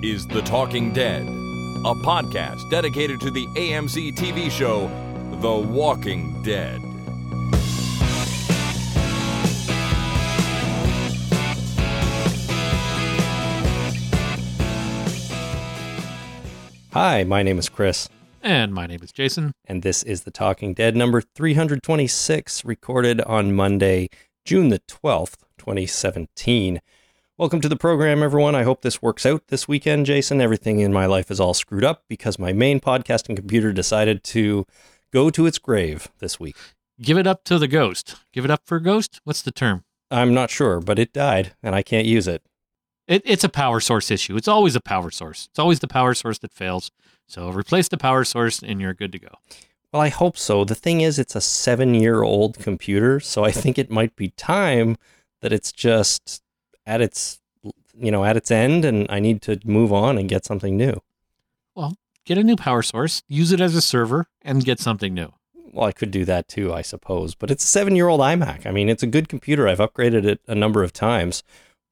This is The Talking Dead, a podcast dedicated to the AMC TV show The Walking Dead. Hi, my name is Chris, And my name is Jason. and this is The Talking Dead number 326, recorded on Monday, June the 12th, 2017. Welcome to the program, everyone. I hope this works out this weekend, Jason. Everything in my life is all screwed up because my main podcasting computer decided to go to its grave this week. Give it up to the ghost. Give it up for a ghost? What's the term? I'm not sure, but it died, and I can't use it. It, it's a power source issue. It's always a power source. It's always the power source that fails. So replace the power source and you're good to go. Well, I hope so. The thing is, it's a seven year old computer, so I think it might be time that it's just at its you know at its end and i need to move on and get something new. Well, Get a new power source, use it as a server, and get something new. well i could do that too i suppose but it's a seven year old imac. I mean it's a good computer. I've upgraded it a number of times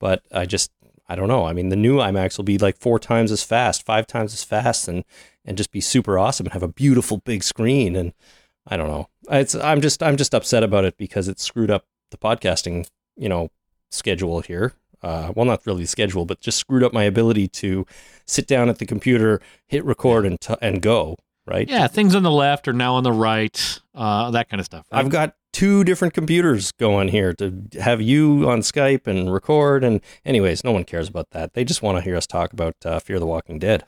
but i just i don't know. I mean the new imacs will be like four times as fast five times as fast and and just be super awesome and have a beautiful big screen and i don't know. It's i'm just i'm just upset about it because it screwed up the podcasting you know schedule here uh, well not really the schedule but just screwed up my ability to sit down at the computer hit record and t- and go right Yeah, things on the left are now on the right, uh, that kind of stuff. I've got two different computers going here to have you on Skype and record. And, anyways, no one cares about that. They just want to hear us talk about uh, Fear the Walking Dead.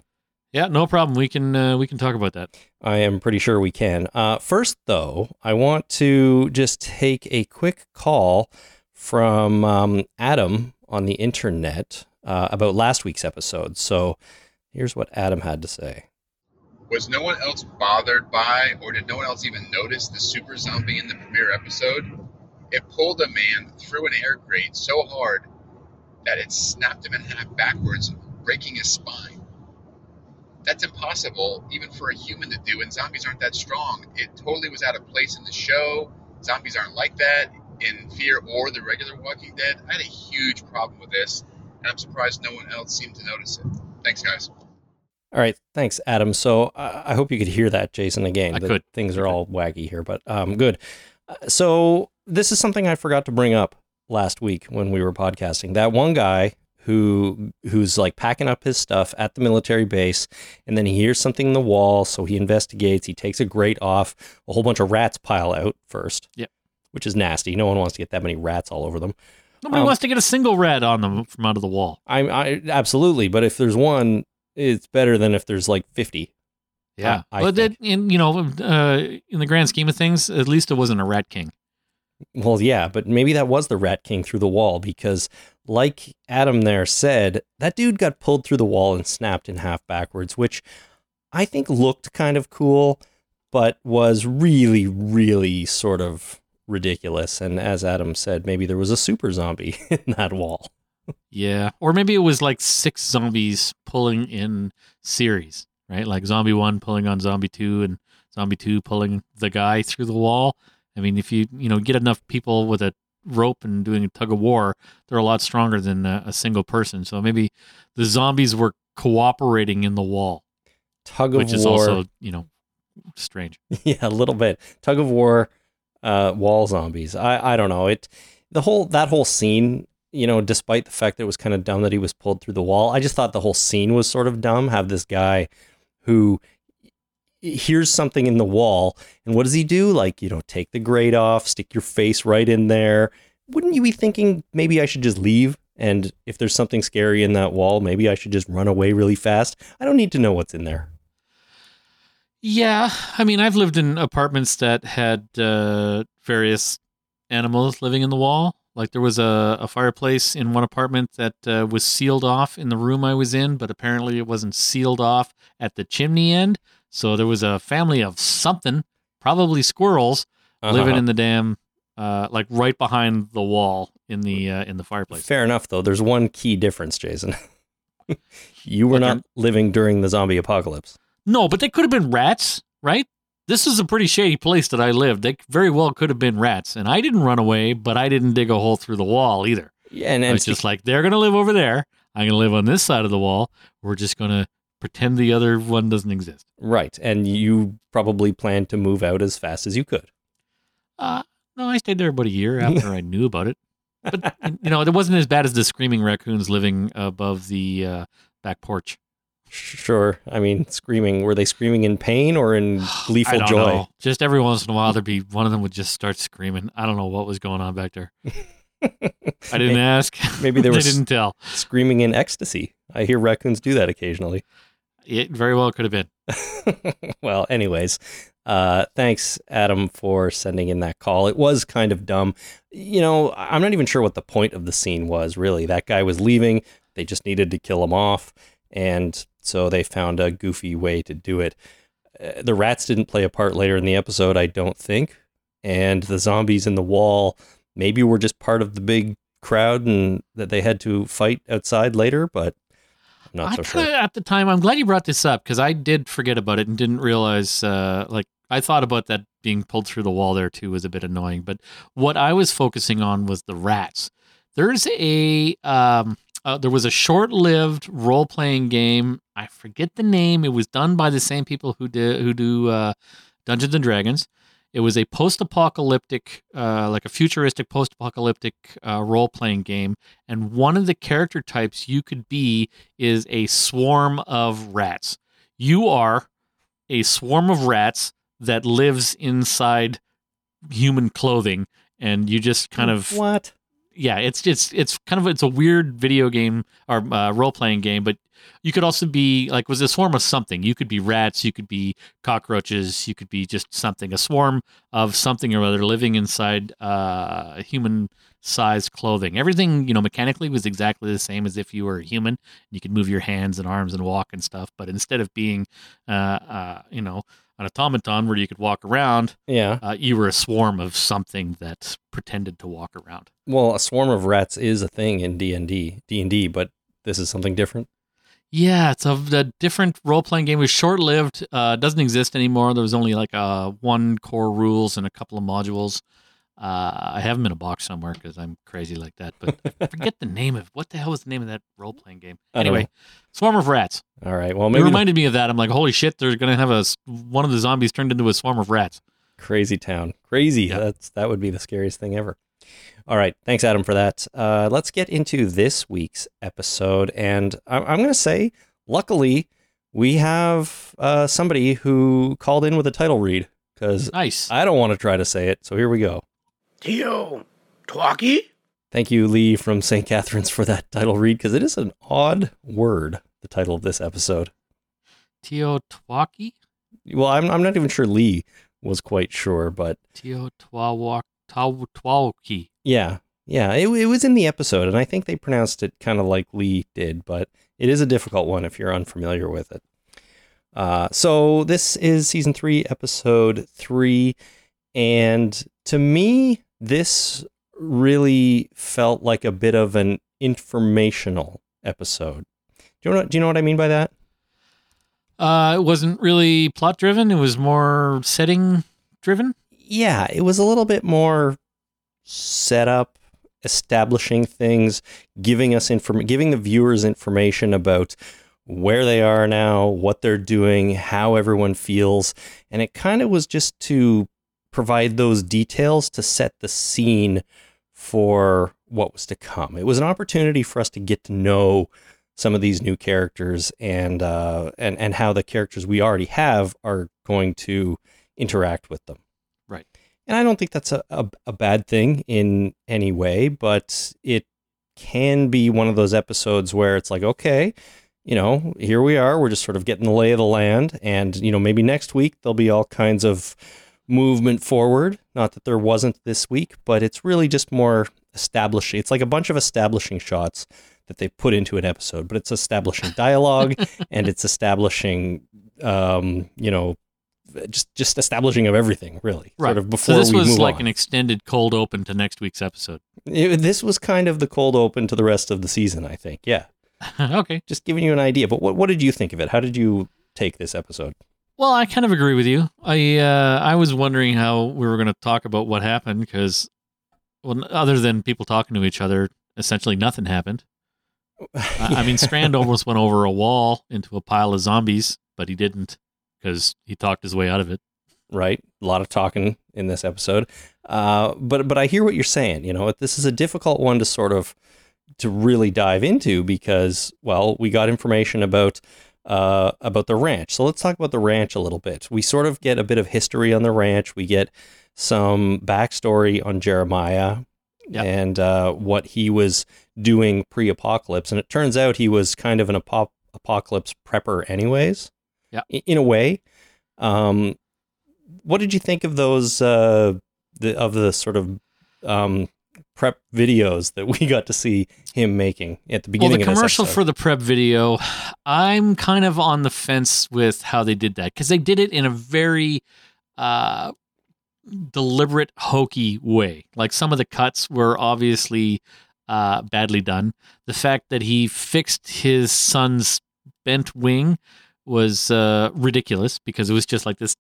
yeah, no problem. We can uh, we can talk about that. I am pretty sure we can. Uh, first, though, I want to just take a quick call from um, Adam on the internet uh, about last week's episode. So here's what Adam had to say. Was no one else bothered by, or did no one else even notice the super zombie in the premiere episode? It pulled a man through an air grate so hard that it snapped him in half backwards, breaking his spine. That's impossible, even for a human to do, and zombies aren't that strong. It totally was out of place in the show. Zombies aren't like that in Fear or the regular Walking Dead. I had a huge problem with this, and I'm surprised no one else seemed to notice it. Thanks, guys. All right, thanks, Adam. So uh, I hope you could hear that, Jason. Again, I could. Things are all waggy here, but um, good. Uh, so this is something I forgot to bring up last week when we were podcasting. That one guy who who's like packing up his stuff at the military base, and then he hears something in the wall, so he investigates. He takes a grate off. A whole bunch of rats pile out first. Yep. Which is nasty. No one wants to get that many rats all over them. Nobody Um, wants to get a single red on them from out of the wall. I, I absolutely, but if there's one, it's better than if there's like fifty. Yeah, I but think. that in you know uh, in the grand scheme of things, at least it wasn't a rat king. Well, yeah, but maybe that was the Rat King through the wall because, like Adam there said, that dude got pulled through the wall and snapped in half backwards, which I think looked kind of cool, but was really, really sort of ridiculous. And as Adam said, maybe there was a super zombie in that wall. Yeah, or maybe it was like six zombies pulling in series, right? Like zombie one pulling on zombie two, and zombie two pulling the guy through the wall. I mean, if you you know get enough people with a rope and doing a tug of war, they're a lot stronger than a, a single person. So maybe the zombies were cooperating in the wall, Tug of war which is also you know strange. yeah, a little bit. Tug of war, uh, wall zombies. I, I don't know. It the whole that whole scene, you know, despite the fact that it was kind of dumb that he was pulled through the wall, I just thought the whole scene was sort of dumb. Have this guy who hears something in the wall, and what does he do? Like, you know, take the grate off, stick your face right in there. Wouldn't you be thinking maybe I should just leave? And if there's something scary in that wall, maybe I should just run away really fast. I don't need to know what's in there. Yeah, I mean, I've lived in apartments that had uh, various animals living in the wall. Like there was a, a fireplace in one apartment that uh, was sealed off in the room I was in, but apparently it wasn't sealed off at the chimney end. So there was a family of something, probably squirrels, living Uh-huh. in the damn, uh, like right behind the wall in the uh, in the fireplace. Fair enough, though. There's one key difference, Jason. you were Okay. not living during the zombie apocalypse. No, but they could have been rats, right? This is a pretty shady place that I lived. They very well could have been rats, and I didn't run away, but I didn't dig a hole through the wall either. Yeah, and, I and was just like, they're gonna live over there. I'm going to live on this side of the wall. We're just going to pretend the other one doesn't exist. Right. And you probably planned to move out as fast as you could. Uh, no, I stayed there about a year after I knew about it. But, you know, it wasn't as bad as the screaming raccoons living above the uh, back porch. Sure. I mean, screaming. Were they screaming in pain or in gleeful I don't joy? know. Just every once in a while, there'd be one of them would just start screaming. I don't know what was going on back there. I didn't ask. Maybe they was didn't tell. screaming in ecstasy. I hear raccoons do that occasionally. It very well could have been. well, anyways, uh, thanks, Adam, for sending in that call. It was kind of dumb. You know, I'm not even sure what the point of the scene was, really. That guy was leaving. They just needed to kill him off. And so they found a goofy way to do it. Uh, the rats didn't play a part later in the episode, I don't think. And the zombies in the wall maybe were just part of the big crowd and that they had to fight outside later, but I'm not I so sure. at the time, I'm glad you brought this up because I did forget about it and didn't realize. Uh, like I thought about that being pulled through the wall there too was a bit annoying. But what I was focusing on was the rats. There's a um, uh, there was a short-lived role-playing game. I forget the name. It was done by the same people who did who do uh, Dungeons and Dragons. It was a post-apocalyptic, uh, like a futuristic post-apocalyptic uh, role-playing game, and one of the character types you could be is a swarm of rats. You are a swarm of rats that lives inside human clothing, and you just kind of What? Yeah, it's it's it's kind of it's a weird video game or uh, role playing game, but you could also be like was a swarm of something. You could be rats, you could be cockroaches, you could be just something, a swarm of something or other living inside uh, human sized clothing. Everything you know mechanically was exactly the same as if you were a human. You could move your hands and arms and walk and stuff, but instead of being uh, uh, you know an automaton where you could walk around, Yeah. uh, you were a swarm of something that pretended to walk around. Well, a swarm of rats is a thing in D and D, D and D, but this is something different. Yeah, it's a, a different role playing game. It was short lived. Uh, doesn't exist anymore. There was only like uh, one core rules and a couple of modules. Uh, I have them in a box somewhere because I'm crazy like that. But I forget the name of what the hell was the name of that role playing game. Anyway, Swarm of Rats. All right. Well, It maybe the reminded me of that. I'm like, holy shit! They're gonna have a one of the zombies turned into a swarm of rats. crazy town, crazy. Yeah. That's that would be the scariest thing ever. All right. Thanks, Adam, for that. Uh, let's get into this week's episode, and I'm, I'm going to say, luckily, we have uh, somebody who called in with a title read because Nice. I don't want to try to say it. So here we go. Tio, Twaki? Thank you, Lee from St. Catharines, for that title read because it is an odd word. The title of this episode. Teotwaki. Well, I'm I'm not even sure Lee was quite sure, but Teotwawak. Twawaki. yeah, yeah, it, it was in the episode, and I think they pronounced it kind of like Lee did, but it is a difficult one if you're unfamiliar with it. Uh, so this is season three, episode three, and to me, this really felt like a bit of an informational episode. Do you know? Do you know what I mean by that? Uh, it wasn't really plot driven. It was more setting driven. yeah, it was a little bit more setup, establishing things, giving us inform, giving the viewers information about where they are now, what they're doing, how everyone feels, and it kind of was just to provide those details to set the scene for what was to come. It was an opportunity for us to get to know some of these new characters and uh, and and how the characters we already have are going to interact with them. Right. And I don't think that's a, a, a bad thing in any way, but it can be one of those episodes where it's like, okay, you know, here we are. We're just sort of getting the lay of the land. And, you know, maybe next week there'll be all kinds of movement forward. Not that there wasn't this week, but it's really just more establishing. It's like a bunch of establishing shots that they put into an episode, but it's establishing dialogue and it's establishing, um, you know, just just establishing of everything really Right. sort of before so this was like on. an extended cold open to next week's episode. It- this was kind of the cold open to the rest of the season i think yeah okay. just giving you an idea but what, what did you think of it how did you take this episode Well, I kind of agree with you. I uh, I was wondering how we were going to talk about what happened because, well, other than people talking to each other, essentially nothing happened. I I mean, Strand almost went over a wall into a pile of zombies, but he didn't because he talked his way out of it. right? A lot of talking in this episode. Uh, but but I hear what you're saying. You know, this is a difficult one to sort of to really dive into because well, we got information about uh, about the ranch. So let's talk about the ranch a little bit. We sort of get a bit of history on the ranch. We get some backstory on Jeremiah Yeah. and uh, what he was doing pre-apocalypse. And it turns out he was kind of an apo- apocalypse prepper, anyways. Yeah. i- in a way. Um, what did you think of those uh, the of the sort of um, prep videos that we got to see him making at the beginning. Well, the commercial for the prep video, I'm kind of on the fence with how they did that because they did it in a very uh, deliberate, hokey way. Like some of the cuts were obviously uh, badly done. The fact that he fixed his son's bent wing was uh, ridiculous because it was just like this,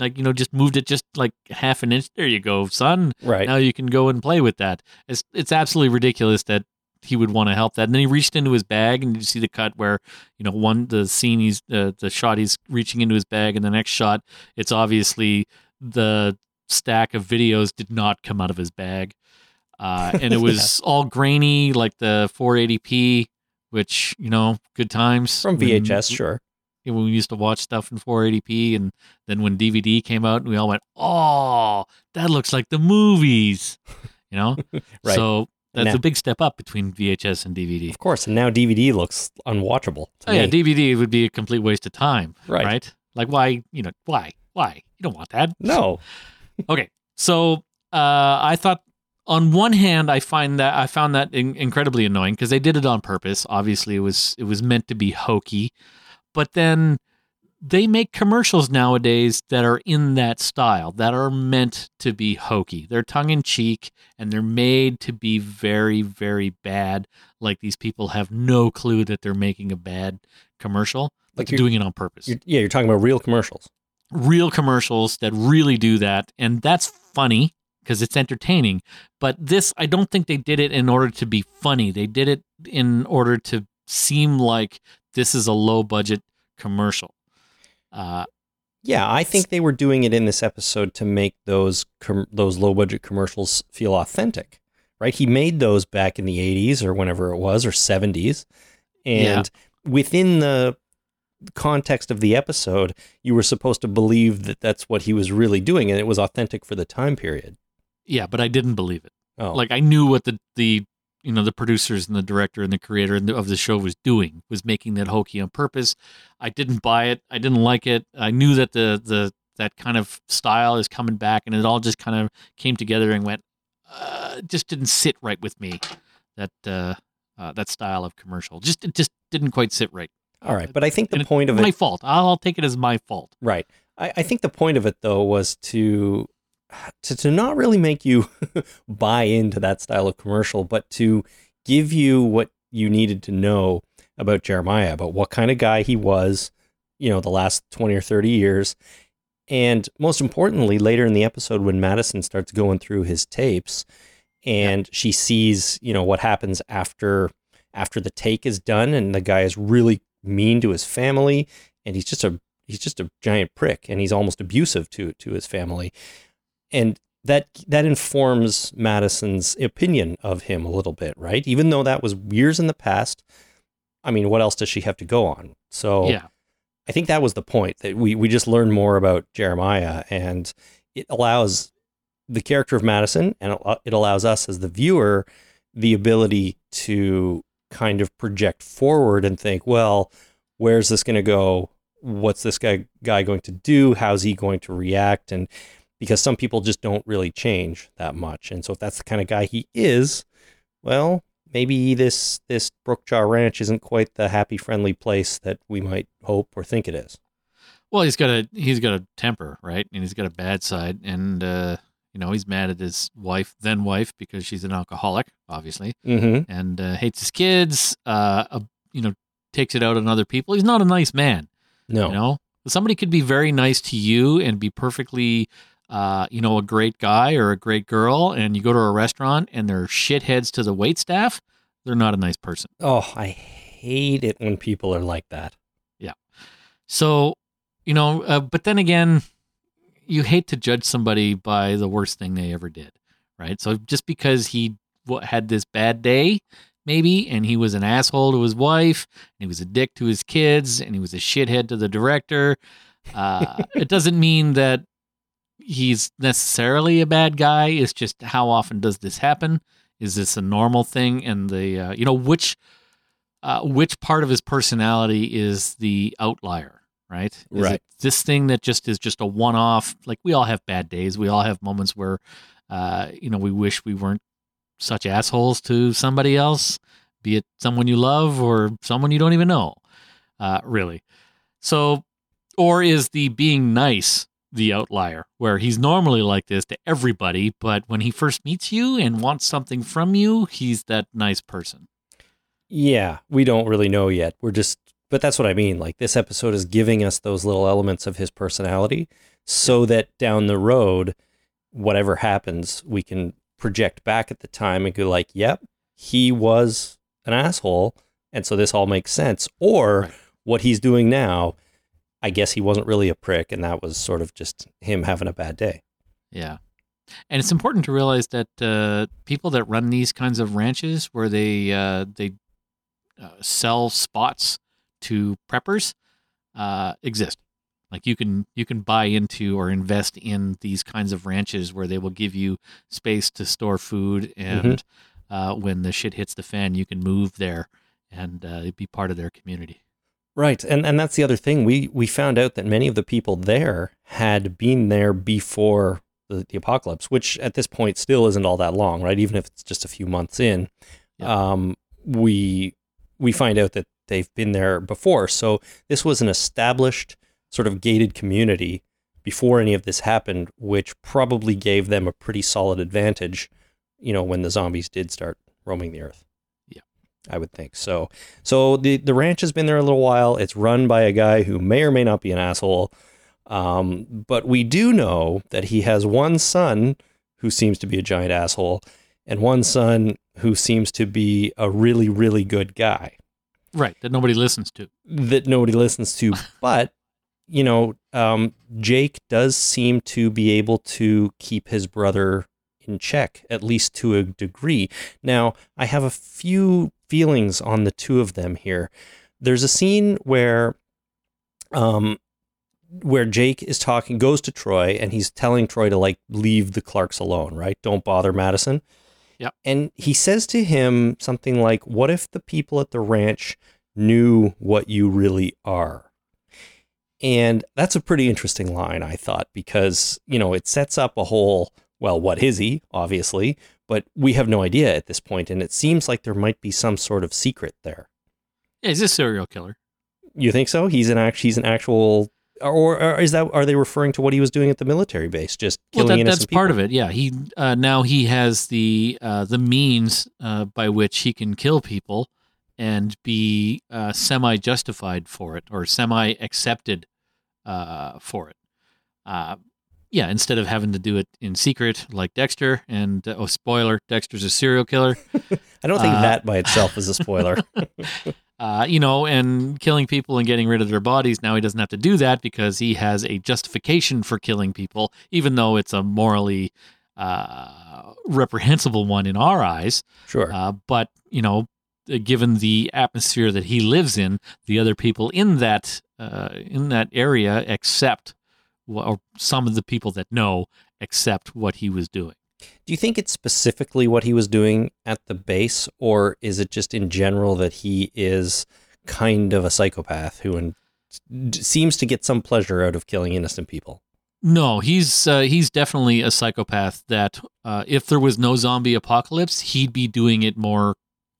like you know, just moved it just like half an inch. There you go, son right. now you can go and play with that. It's it's absolutely ridiculous that he would want to help that. And then he reached into his bag, and you see the cut where you know one the scene he's uh, the shot he's reaching into his bag, and the next shot it's obviously the stack of videos did not come out of his bag, uh, and it was all grainy like the 480p, which you know good times From VHS, sure. When we used to watch stuff in 480p and then when DVD came out we all went oh that looks like the movies you know Right. so that's Now- a big step up between VHS and DVD Of course, and now DVD looks unwatchable. Oh yeah. DVD would be a complete waste of time Right. right like why you know why why you don't want that No, okay so uh I thought on one hand I find that I found that in- incredibly annoying because they did it on purpose obviously it was it was meant to be hokey but then they make commercials nowadays that are in that style that are meant to be hokey. They're tongue in cheek and they're made to be very very bad. Like these people have no clue that they're making a bad commercial Like they're doing it on purpose. you're, yeah, you're talking about real commercials. real commercials that really do that and that's funny because it's entertaining. But this i don't think they did it in order to be funny. They did it in order to seem like this is a low budget commercial uh, Yeah, I think they were doing it in this episode to make those com- those low budget commercials feel authentic, right? He made those back in the 80s or whenever it was or 70s. And within the context of the episode, you were supposed to believe that that's what he was really doing and it was authentic for the time period. yeah but i didn't believe it Oh, like i knew what the the you know the producers and the director and the creator of the show was doing was making that hokey on purpose. I didn't buy it. I didn't like it. I knew that the the that kind of style is coming back and it all just kind of came together and went uh, just didn't sit right with me that uh, uh that style of commercial. Just it just didn't quite sit right. All right. But I think the And it- point of it, my it, fault. I'll take it as my fault. Right. I, I think the point of it though was to to, to not really make you buy into that style of commercial, but to give you what you needed to know about Jeremiah, about what kind of guy he was, you know, the last 20 or 30 years. And most importantly, later in the episode, when Madison starts going through his tapes and she sees, you know, what happens after after the take is done and the guy is really mean to his family and he's just a he's just a giant prick and he's almost abusive to to his family and that that informs Madison's opinion of him a little bit, right? Even though that was years in the past. I mean, what else does she have to go on? So yeah I think that was the point that we we just learn more about Jeremiah and it allows the character of Madison and it allows us as the viewer the ability to kind of project forward and think, well, where's this going to go? What's this guy guy going to do? How's he going to react? And because some people just don't really change that much, and so if that's the kind of guy he is, well, maybe this this Broke Jaw Ranch isn't quite the happy, friendly place that we might hope or think it is. Well, he's got a he's got a temper, right? And he's got a bad side, and uh, you know he's mad at his wife, then wife, because she's an alcoholic, obviously, Mm-hmm. and uh, hates his kids. Uh, uh, you know, takes it out on other people. He's not a nice man. No. You know, somebody could be very nice to you and be perfectly, uh, you know, a great guy or a great girl, and you go to a restaurant and they're shitheads to the wait staff. they're not a nice person. Oh, I hate it when people are like that. Yeah. So, you know, uh, but then again, you hate to judge somebody by the worst thing they ever did, right? So just because he had this bad day, maybe, and he was an asshole to his wife, and he was a dick to his kids, and he was a shithead to the director, uh, it doesn't mean that he's necessarily a bad guy. It's just how often does this happen? Is this a normal thing? And the uh, you know which uh, which part of his personality is the outlier? Right, is Right. It this thing that just is just a one off. Like we all have bad days. We all have moments where uh, you know we wish we weren't such assholes to somebody else, be it someone you love or someone you don't even know. Uh, really. So, or is the being nice the outlier, where he's normally like this to everybody, but when he first meets you and wants something from you, he's that nice person. Yeah, we don't really know yet. We're just, but that's what I mean. Like this episode is giving us those little elements of his personality so that down the road, whatever happens, we can project back at the time and go like, yep, he was an asshole. And so this all makes sense. Or Right. what he's doing now, I guess he wasn't really a prick. And that was sort of just him having a bad day. Yeah. And it's important to realize that uh, people that run these kinds of ranches where they uh, they uh, sell spots to preppers uh, exist. Like you can you can buy into or invest in these kinds of ranches where they will give you space to store food, and uh, when the shit hits the fan, you can move there and uh, be part of their community. Right. And and that's the other thing. We we found out that many of the people there had been there before the, the apocalypse, which at this point still isn't all that long, right? Even if it's just a few months in. Yeah. Um we we find out that they've been there before. So this was an established sort of gated community before any of this happened, which probably gave them a pretty solid advantage, you know, when the zombies did start roaming the earth. I would think. So so the the ranch has been there a little while. It's run by a guy who may or may not be an asshole. Um, but we do know that he has one son who seems to be a giant asshole and one son who seems to be a really really good guy Right. That nobody listens to. that nobody listens to. But you know, um, Jake does seem to be able to keep his brother in check, at least to a degree. Now, I have a few feelings on the two of them here. There's a scene where, um, where Jake is talking, goes to Troy, and he's telling Troy to like leave the Clarks alone, right? Don't bother Madison. Yeah. And he says to him something like, "What if the people at the ranch knew what you really are?" And that's a pretty interesting line, I thought, because, you know, it sets up a whole, well, what is he, obviously, but we have no idea at this point, and it seems like there might be some sort of secret there. Yeah, he's a serial killer. You think so? He's an act he's an actual or, or is that are they referring to what he was doing at the military base, just Well, killing that, innocent that's people? part of it. Yeah, he uh, now he has the uh, the means uh, by which he can kill people and be uh, semi justified for it or semi accepted uh, for it. Yeah, instead of having to do it in secret like Dexter. And uh, oh, spoiler: Dexter's a serial killer. I don't think Uh, that by itself is a spoiler. uh, you know, and killing people and getting rid of their bodies. Now he doesn't have to do that because he has a justification for killing people, even though it's a morally uh, reprehensible one in our eyes. sure. Uh, but you know, uh, given the atmosphere that he lives in, the other people in that uh, in that area accept, or some of the people that know accept what he was doing. Do you think it's specifically what he was doing at the base, or is it just in general that he is kind of a psychopath who in, seems to get some pleasure out of killing innocent people? No, he's uh, he's definitely a psychopath. That uh, if there was no zombie apocalypse, he'd be doing it more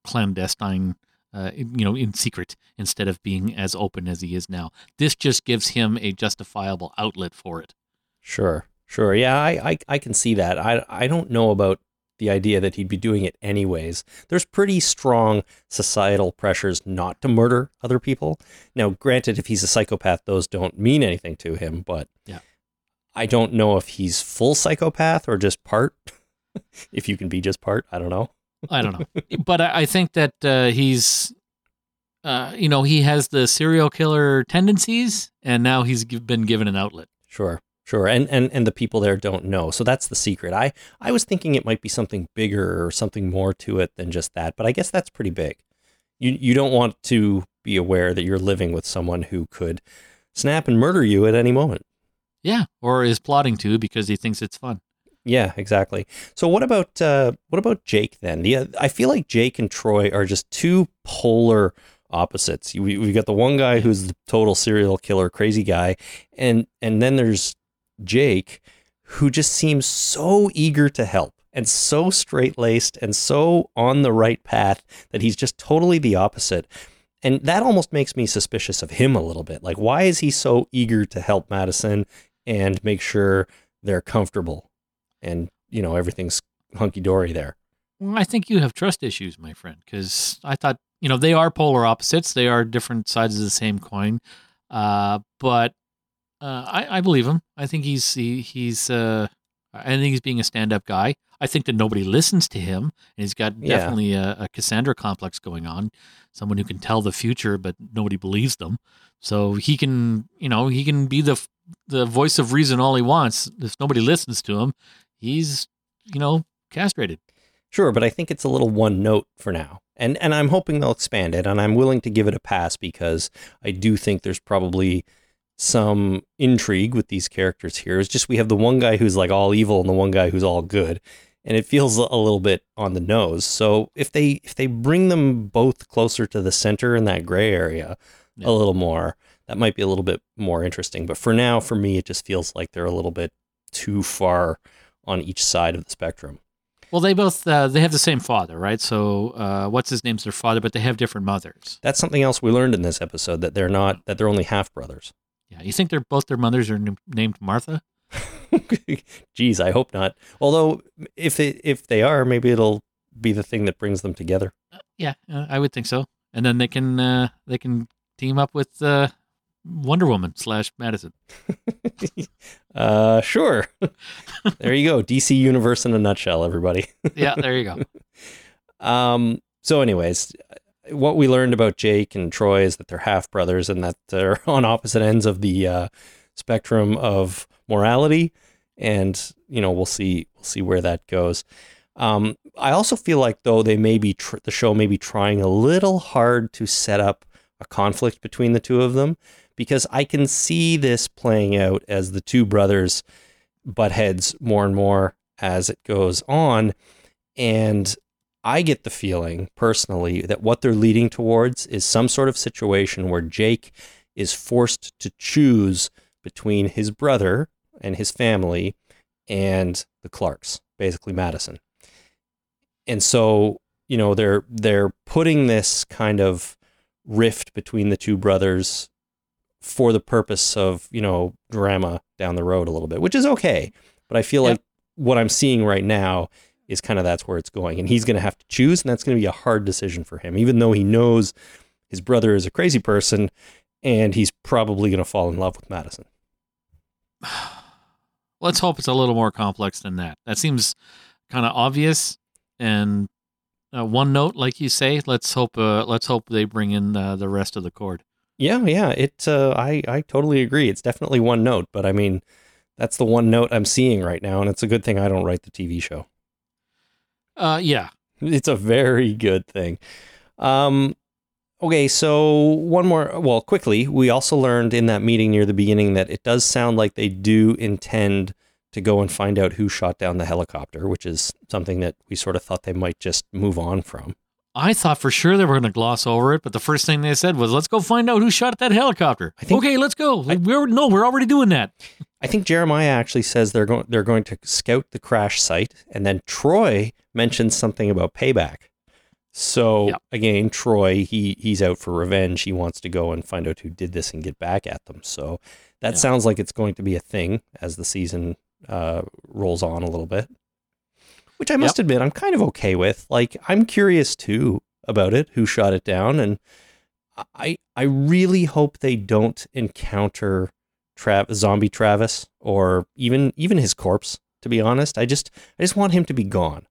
clandestine, uh, you know, in secret instead of being as open as he is now. This just gives him a justifiable outlet for it. Sure, sure. Yeah, I, I, I can see that. I, I don't know about the idea that he'd be doing it anyways. There's pretty strong societal pressures not to murder other people. Now, granted, if he's a psychopath, those don't mean anything to him, but Yeah. I don't know if he's full psychopath or just part. if you can be just part, I don't know. I don't know, but I, I think that uh, he's, uh, you know, he has the serial killer tendencies, and now he's been given an outlet. Sure, sure, and and and the people there don't know, so that's the secret. I I was thinking it might be something bigger or something more to it than just that, but I guess that's pretty big. You you don't want to be aware that you're living with someone who could snap and murder you at any moment. Yeah, or is plotting to because he thinks it's fun. Yeah, exactly. So what about uh, what about Jake then? The, I feel like Jake and Troy are just two polar opposites. We we got the one guy who's the total serial killer, crazy guy, and and then there's Jake, who just seems so eager to help and so straight laced and so on the right path that he's just totally the opposite. And that almost makes me suspicious of him a little bit. Like, why is he so eager to help Madison and make sure they're comfortable and, you know, everything's hunky dory there? Well, I think you have trust issues, my friend, because I thought, you know, they are polar opposites. They are different sides of the same coin. Uh, but uh, I, I believe him. I think he's he, he's uh, I think he's being a stand-up guy. I think that nobody listens to him, and he's got Yeah. definitely a, a Cassandra complex going on. Someone who can tell the future, but nobody believes them. So he can, you know, he can be the the voice of reason all he wants. If nobody listens to him, he's, you know, castrated. Sure, but I think it's a little one note for now. And and I'm hoping they'll expand it and I'm willing to give it a pass because I do think there's probably some intrigue with these characters here. It's just we have the one guy who's like all evil and the one guy who's all good. And it feels a little bit on the nose. So if they if they bring them both closer to the center in that gray area Yeah. a little more, that might be a little bit more interesting. But for now, for me, it just feels like they're a little bit too far on each side of the spectrum. Well, they both uh, they have the same father, right? So uh, what's his name's their father, but they have different mothers. That's something else we learned in this episode that they're not that they're only half brothers. Yeah, you think they're both their mothers are n- named Martha? Geez, I hope not. Although if they if they are, maybe it'll be the thing that brings them together. Yeah, uh, I would think so. And then they can uh, they can team up with uh, Wonder Woman slash Madison. uh, sure. there you go. DC universe in a nutshell, everybody. Yeah, there you go. Um, so, anyways, what we learned about Jake and Troy is that they're half brothers and that they're on opposite ends of the uh, spectrum of morality. And you know, we'll see we'll see where that goes. Um, I also feel like though they may be tr- the show may be trying a little hard to set up a conflict between the two of them because I can see this playing out as the two brothers butt heads more and more as it goes on. And I get the feeling personally that what they're leading towards is some sort of situation where Jake is forced to choose between his brother and his family and the Clarks, basically Madison. And so, you know, they're they're putting this kind of rift between the two brothers for the purpose of, you know, drama down the road a little bit, which is okay. But I feel like what I'm seeing right now is kind of that's where it's going. And he's going to have to choose, and that's going to be a hard decision for him, even though he knows his brother is a crazy person and he's probably going to fall in love with Madison. Let's hope it's a little more complex than that. That seems kind of obvious and uh, one note, like you say. Let's hope. Uh, let's hope they bring in uh, the rest of the chord. Yeah, yeah. It. Uh, I I totally agree. It's definitely one note, but I mean, that's the one note I'm seeing right now, and it's a good thing I don't write the TV show. Uh, yeah, It's a very good thing. Um, okay, so one more. Well, quickly, we also learned in that meeting near the beginning that it does sound like they do intend to go and find out who shot down the helicopter, which is something that we sort of thought they might just move on from. I thought for sure they were going to gloss over it, but the first thing they said was, "Let's go find out who shot that helicopter." I think- okay, let's go. I- we're no, we're already doing that. I think Jeremiah actually says they're going they're going to scout the crash site, and then Troy mentions something about payback. So Yep. again, Troy he he's out for revenge. He wants to go and find out who did this and get back at them. So that Yeah. sounds like it's going to be a thing as the season uh, rolls on a little bit. Which I must admit, I'm kind of okay with. Like, I'm curious too about it, who shot it down, and I I really hope they don't encounter Trav- zombie Travis or even even his corpse. To be honest, I just I just want him to be gone.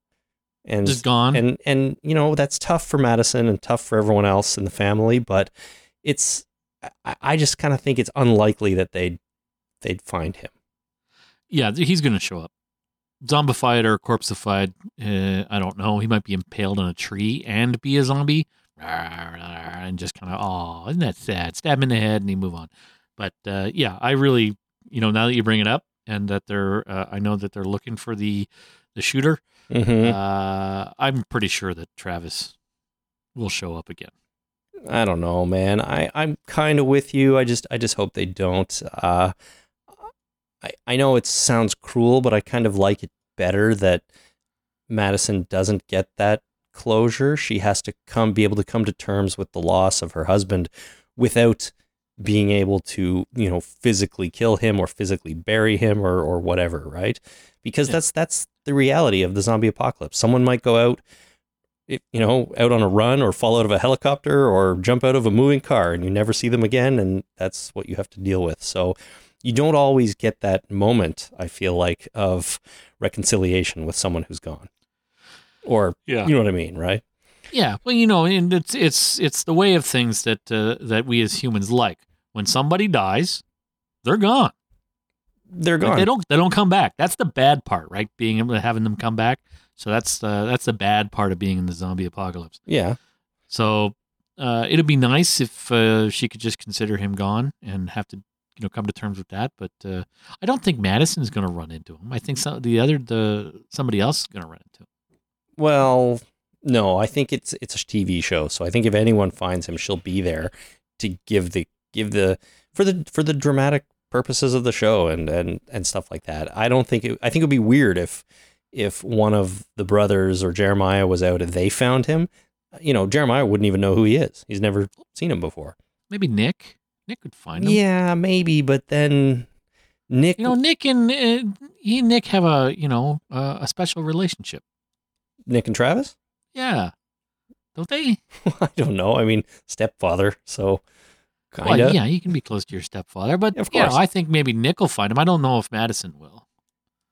and Just gone. and and you know that's tough for Madison and tough for everyone else in the family. But it's I, I just kind of think it's unlikely that they'd they'd find him. yeah, he's going to show up. Zombified or corpseified, uh, I don't know. He might be impaled on a tree and be a zombie, and just kind of, oh, isn't that sad? Stab him in the head and he move on. But uh, yeah, I really, you know, now that you bring it up, and that they're, uh, I know that they're looking for the the shooter. Mm-hmm. Uh, I'm pretty sure that Travis will show up again. I don't know, man. I I'm kind of with you. I just I just hope they don't. Uh, I I know it sounds cruel, but I kind of like it better that Madison doesn't get that closure. She has to come be able to come to terms with the loss of her husband without being able to, you know, physically kill him or physically bury him or or whatever, right? Because Yeah. that's that's the reality of the zombie apocalypse. Someone might go out you know, out on a run or fall out of a helicopter or jump out of a moving car and you never see them again. And that's what you have to deal with. So you don't always get that moment, I feel like, of reconciliation with someone who's gone. Or, Yeah. you know what I mean, right? Yeah, well, you know, and it's it's it's the way of things that uh, that we as humans like. When somebody dies, they're gone. They're Like, gone. they don't they don't come back. That's the bad part, right? Being able to having them come back. So that's the that's the bad part of being in the zombie apocalypse. yeah. So uh, it'd be nice if uh, she could just consider him gone and have to you know come to terms with that. But uh, I don't think Madison's going to run into him. I think some, the other the somebody else is going to run into him. Well, no, I think it's it's a TV show. So I think if anyone finds him, she'll be there to give the give the for the for the dramatic purposes of the show and and and stuff like that. I don't think it, I think it would be weird if if one of the brothers or Jeremiah was out and they found him. You know, Jeremiah wouldn't even know who he is. He's never seen him before. Maybe Nick. Nick could find him. Yeah, maybe, but then Nick You know, Nick and uh, he and Nick have a you know uh, a special relationship. Nick and Travis? Yeah, don't they? I don't know. I mean, stepfather, so kind Well, of. yeah, you can be close to your stepfather, but Of you know, course. I think maybe Nick will find him. I don't know if Madison will.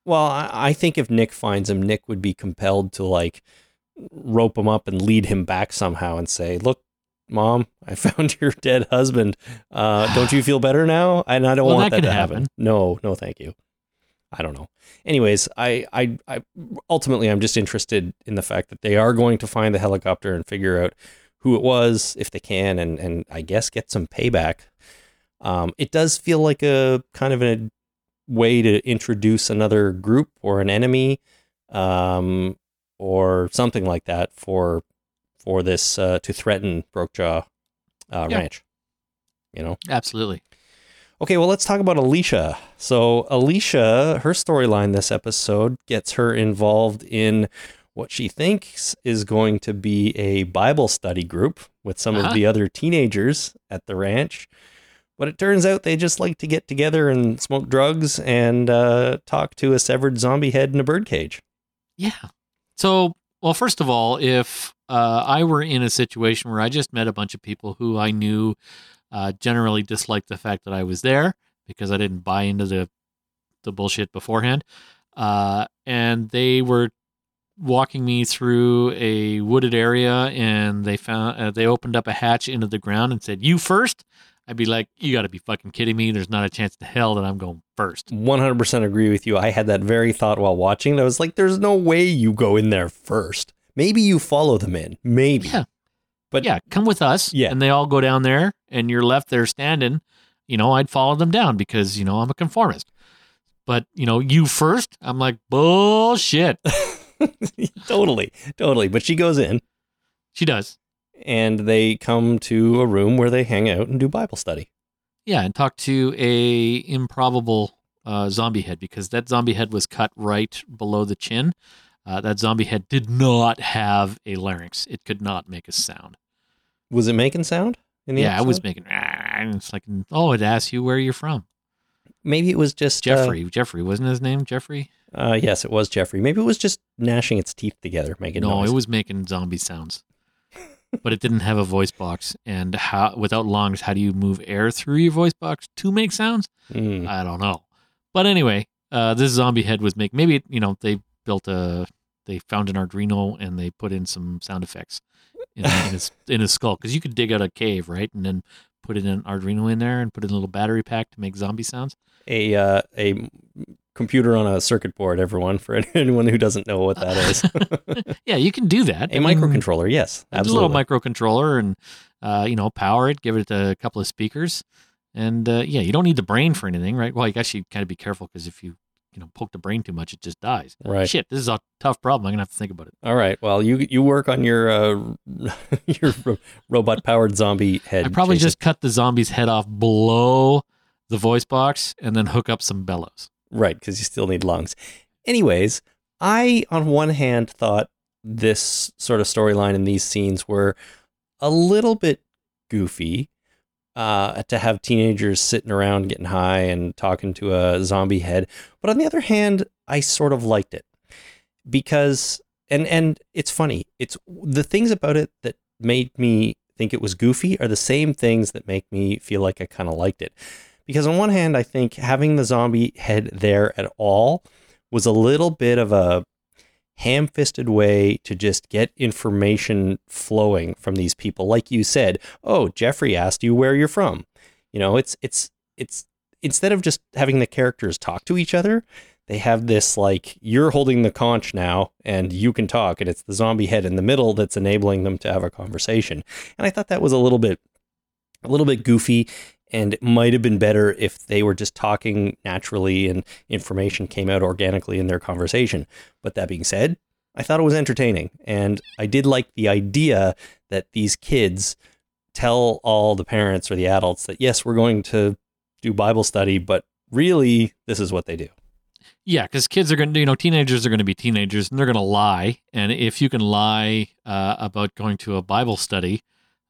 Well, I, I think if Nick finds him, Nick would be compelled to like rope him up and lead him back somehow and say, "Look, mom, I found your dead husband. Uh, don't you feel better now?" And I don't Well, want that that, to happen. happen. No, no, thank you. I don't know. Anyways, I, I, I ultimately I'm just interested in the fact that they are going to find the helicopter and figure out who it was if they can, and and I guess get some payback. Um, it does feel like a kind of a way to introduce another group or an enemy, um, or something like that for for this uh, to threaten Broke Jaw uh, Yeah. Ranch. You know. Absolutely. Okay, well, let's talk about Alicia. So, Alicia, her storyline this episode gets her involved in what she thinks is going to be a Bible study group with some Uh-huh. of the other teenagers at the ranch. But it turns out they just like to get together and smoke drugs and uh, talk to a severed zombie head in a birdcage. Yeah. So, well, first of all, if uh, I were in a situation where I just met a bunch of people who I knew uh, generally disliked the fact that I was there because I didn't buy into the the bullshit beforehand, uh, and they were walking me through a wooded area, and they found uh, they opened up a hatch into the ground and said, "You first. I'd be like, "You got to be fucking kidding me! There's not a chance in hell that I'm going first. 100% agree with you. I had that very thought while watching. I was like, there's no way you go in there first. Maybe you follow them in. Maybe. Yeah. But yeah, come with us. Yeah. And they all go down there and you're left there standing. You know, I'd follow them down because, you know, I'm a conformist. But, you know, you first, I'm like, bullshit. totally, totally. But she goes in She does. And they come to a room where they hang out and do Bible study. Yeah. And talk to a improbable uh, zombie head because that zombie head was cut right below the chin. Uh, that zombie head did not have a larynx. It could not make a sound. Was it making sound? In the Yeah, I was making, "Ah," and it's like, oh, it asks you where you're from. Maybe it was just uh, Jeffrey. Jeffrey, wasn't his name Jeffrey? Uh, yes, it was Jeffrey. Maybe it was just gnashing its teeth together, making no, noise. it was making zombie sounds. But it didn't have a voice box. And how without lungs, how do you move air through your voice box to make sounds? Mm. I don't know. But anyway, uh, this zombie head was making maybe you know they built a they found an Arduino and they put in some sound effects in, in his in his skull because you could dig out a cave, right, and then put in an Arduino in there and put in a little battery pack to make zombie sounds. A uh, a computer on a circuit board, everyone, for anyone who doesn't know what that is. yeah, you can do that. a microcontroller, yes, a absolutely. little microcontroller, and uh, you know, power it, give it a couple of speakers, and uh, yeah, you don't need the brain for anything, right? Well, I guess you kind of be careful because if you you know poke the brain too much, it just dies. right. Shit, this is a tough problem. I'm gonna have to think about it. All right. Well, you you work on your uh, your robot powered zombie head. I probably Jason. just cut the zombie's head off below the voice box and then hook up some bellows. Right because you still need lungs. Anyways, I on one hand thought this sort of storyline and these scenes were a little bit goofy. Uh, to have teenagers sitting around getting high and talking to a zombie head, but on the other hand, I sort of liked it because and and it's funny. It's the things about it that made me think it was goofy are the same things that make me feel like I kind of liked it. Because on one hand, I think having the zombie head there at all was a little bit of a ham-fisted way to just get information flowing from these people. Like you said, oh, Jeffrey asked you where you're from. You know, it's it's it's instead of just having the characters talk to each other, they have this like you're holding the conch now and you can talk and it's the zombie head in the middle that's enabling them to have a conversation and i thought that was a little bit a little bit goofy and it might have been better if they were just talking naturally and information came out organically in their conversation but that being said i thought it was entertaining and i did like the idea that these kids tell all the parents or the adults that yes we're going to do bible study but really this is what they do Yeah, because kids are going to, you know, teenagers are going to be teenagers and they're going to lie. And if you can lie uh, about going to a Bible study,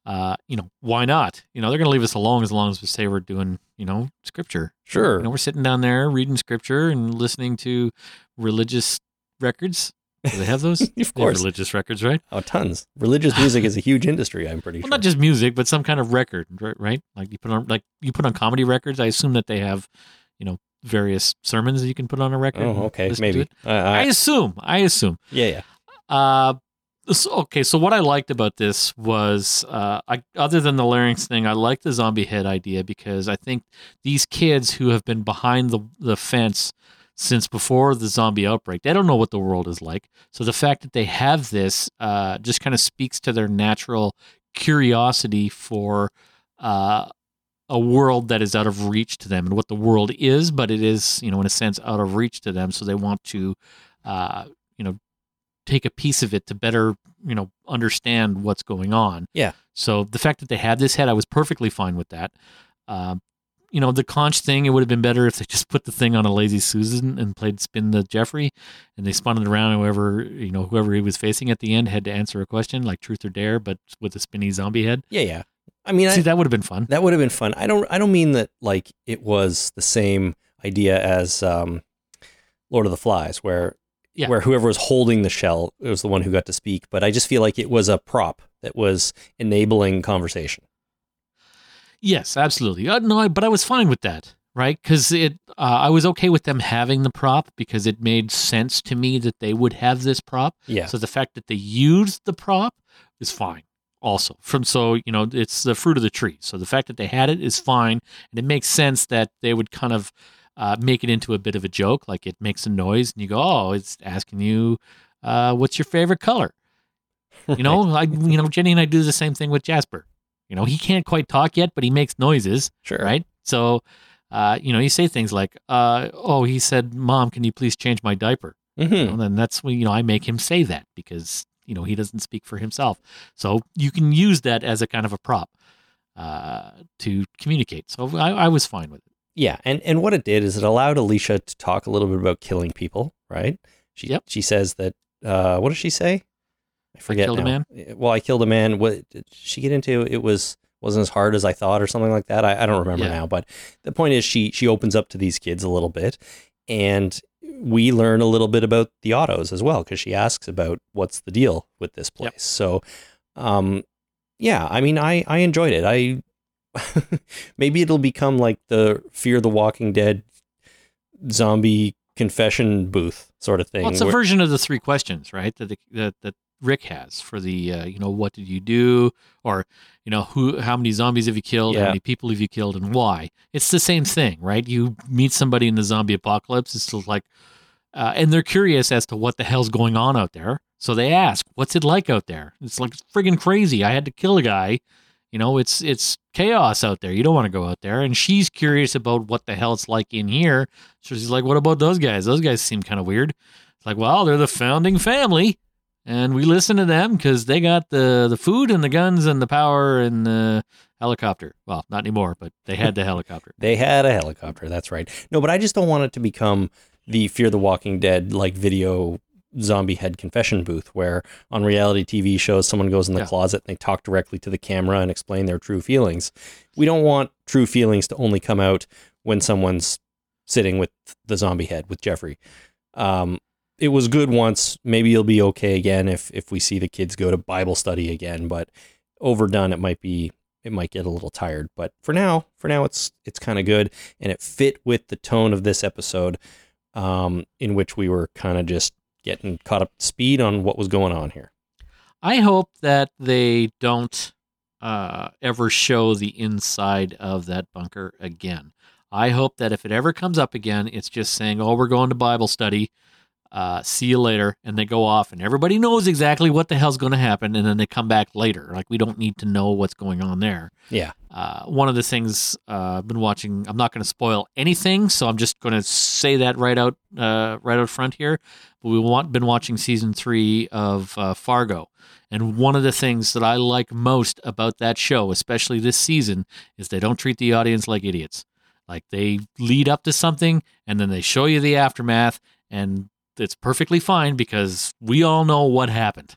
uh, you know, why not? You know, they're going to leave us alone as long as we say we're doing, you know, scripture. Sure. You know, we're sitting down there reading scripture and listening to religious records. Do they have those? Of course. religious records, right? Oh, tons. Religious music is a huge industry, I'm pretty Well, sure. not just music, but some kind of record, ri- right? Like you put on, like you put on comedy records. I assume that they have, you know, various sermons that you can put on a record. oh, okay. Maybe. Uh, I I, assume. I assume. yeah, yeah. Uh, okay, so what I liked about this was, uh, I, other than the larynx thing, I like the zombie head idea because I think these kids who have been behind the, the fence since before the zombie outbreak, they don't know what the world is like. So the fact that they have this uh, just kind of speaks to their natural curiosity for uh, a world that is out of reach to them and what the world is, but it is, you know, in a sense, out of reach to them. So they want to, uh, you know, take a piece of it to better, you know, understand what's going on. Yeah. So the fact that they had this head, I was perfectly fine with that. Um, you know, the conch thing, it would have been better if they just put the thing on a lazy Susan and played spin the Jeffrey and they spun it around and whoever, you know, whoever he was facing at the end had to answer a question like truth or dare, but with a spinny zombie head. Yeah, yeah. I mean, See, I, that would have been fun. that would have been fun. I don't. I don't mean that like it was the same idea as um, Lord of the Flies, where Yeah. where whoever was holding the shell was the one who got to speak. But I just feel like it was a prop that was enabling conversation. Yes, absolutely. Uh, no, I, but I was fine with that, right? Because it, uh, I was okay with them having the prop because it made sense to me that they would have this prop. Yeah. So the fact that they used the prop is fine. Also, from so you know, it's the fruit of the tree. So the fact that they had it is fine, and it makes sense that they would kind of uh, make it into a bit of a joke. Like it makes a noise, and you go, "Oh, it's asking you, uh, what's your favorite color?" You know, I you know Jenny and I do the same thing with Jasper. You know, he can't quite talk yet, but he makes noises, Sure. right? So, uh, you know, you say things like, uh, "Oh, he said, Mom, can you please change my diaper?" hmm You know, then that's when you know I make him say that because you know he doesn't speak for himself. So you can use that as a kind of a prop uh, to communicate. So I, I was fine with it. Yeah, and and what it did is it allowed Alicia to talk a little bit about killing people, right? She Yep. she says that uh, what does she say? I forget. killed a man. Well, I killed a man. What did she get into? It was wasn't as hard as I thought, or something like that. I, I don't remember Yeah. now. But the point is, she she opens up to these kids a little bit, and we learn a little bit about the Ottos as well because she asks about what's the deal with this place. Yep. So, um, yeah, I mean, I I enjoyed it. I maybe it'll become like the Fear the Walking Dead zombie confession booth sort of thing. Well, it's a where- version of the three questions, right? That the, that that Rick has for the uh, you know what did you do? Or you know who how many zombies have you killed? How many people have you killed and why? It's the same thing right? You meet somebody in the zombie apocalypse it's just like uh, and they're curious as to what the hell's going on out there. So they ask what's it like out there? It's like friggin' crazy. I had to kill a guy you know it's it's chaos out there you don't want to go out there and she's curious about what the hell it's like in here so she's like what about those guys those guys seem kind of weird it's like well they're the founding family and we listen to them because they got the the food and the guns and the power and the helicopter. Well, not anymore, but they had the helicopter. They had a helicopter. That's right. No, but I just don't want it to become the Fear the Walking Dead like video zombie head confession booth where on reality TV shows someone goes in the Yeah. closet and they talk directly to the camera and explain their true feelings. We don't want true feelings to only come out when someone's sitting with the zombie head with Jeffrey. Um, it was good once. Maybe it'll be okay again if if we see the kids go to Bible study again. But overdone, it might be it might get a little tired. But for now, for now, it's it's kind of good, and it fit with the tone of this episode, um, in which we were kind of just getting caught up to speed on what was going on here. I hope that they don't uh, ever show the inside of that bunker again. I hope that if it ever comes up again, it's just saying, "Oh, we're going to Bible study. Uh, see you later," and they go off, and everybody knows exactly what the hell's going to happen, and then they come back later. Like we don't need to know what's going on there. Yeah. Uh, one of the things uh, I've been watching. I'm not going to spoil anything, so I'm just going to say that right out, uh, right out front here. But we want been watching season three of uh, Fargo, and one of the things that I like most about that show, especially this season, is they don't treat the audience like idiots. Like they lead up to something, and then they show you the aftermath, and it's perfectly fine because we all know what happened.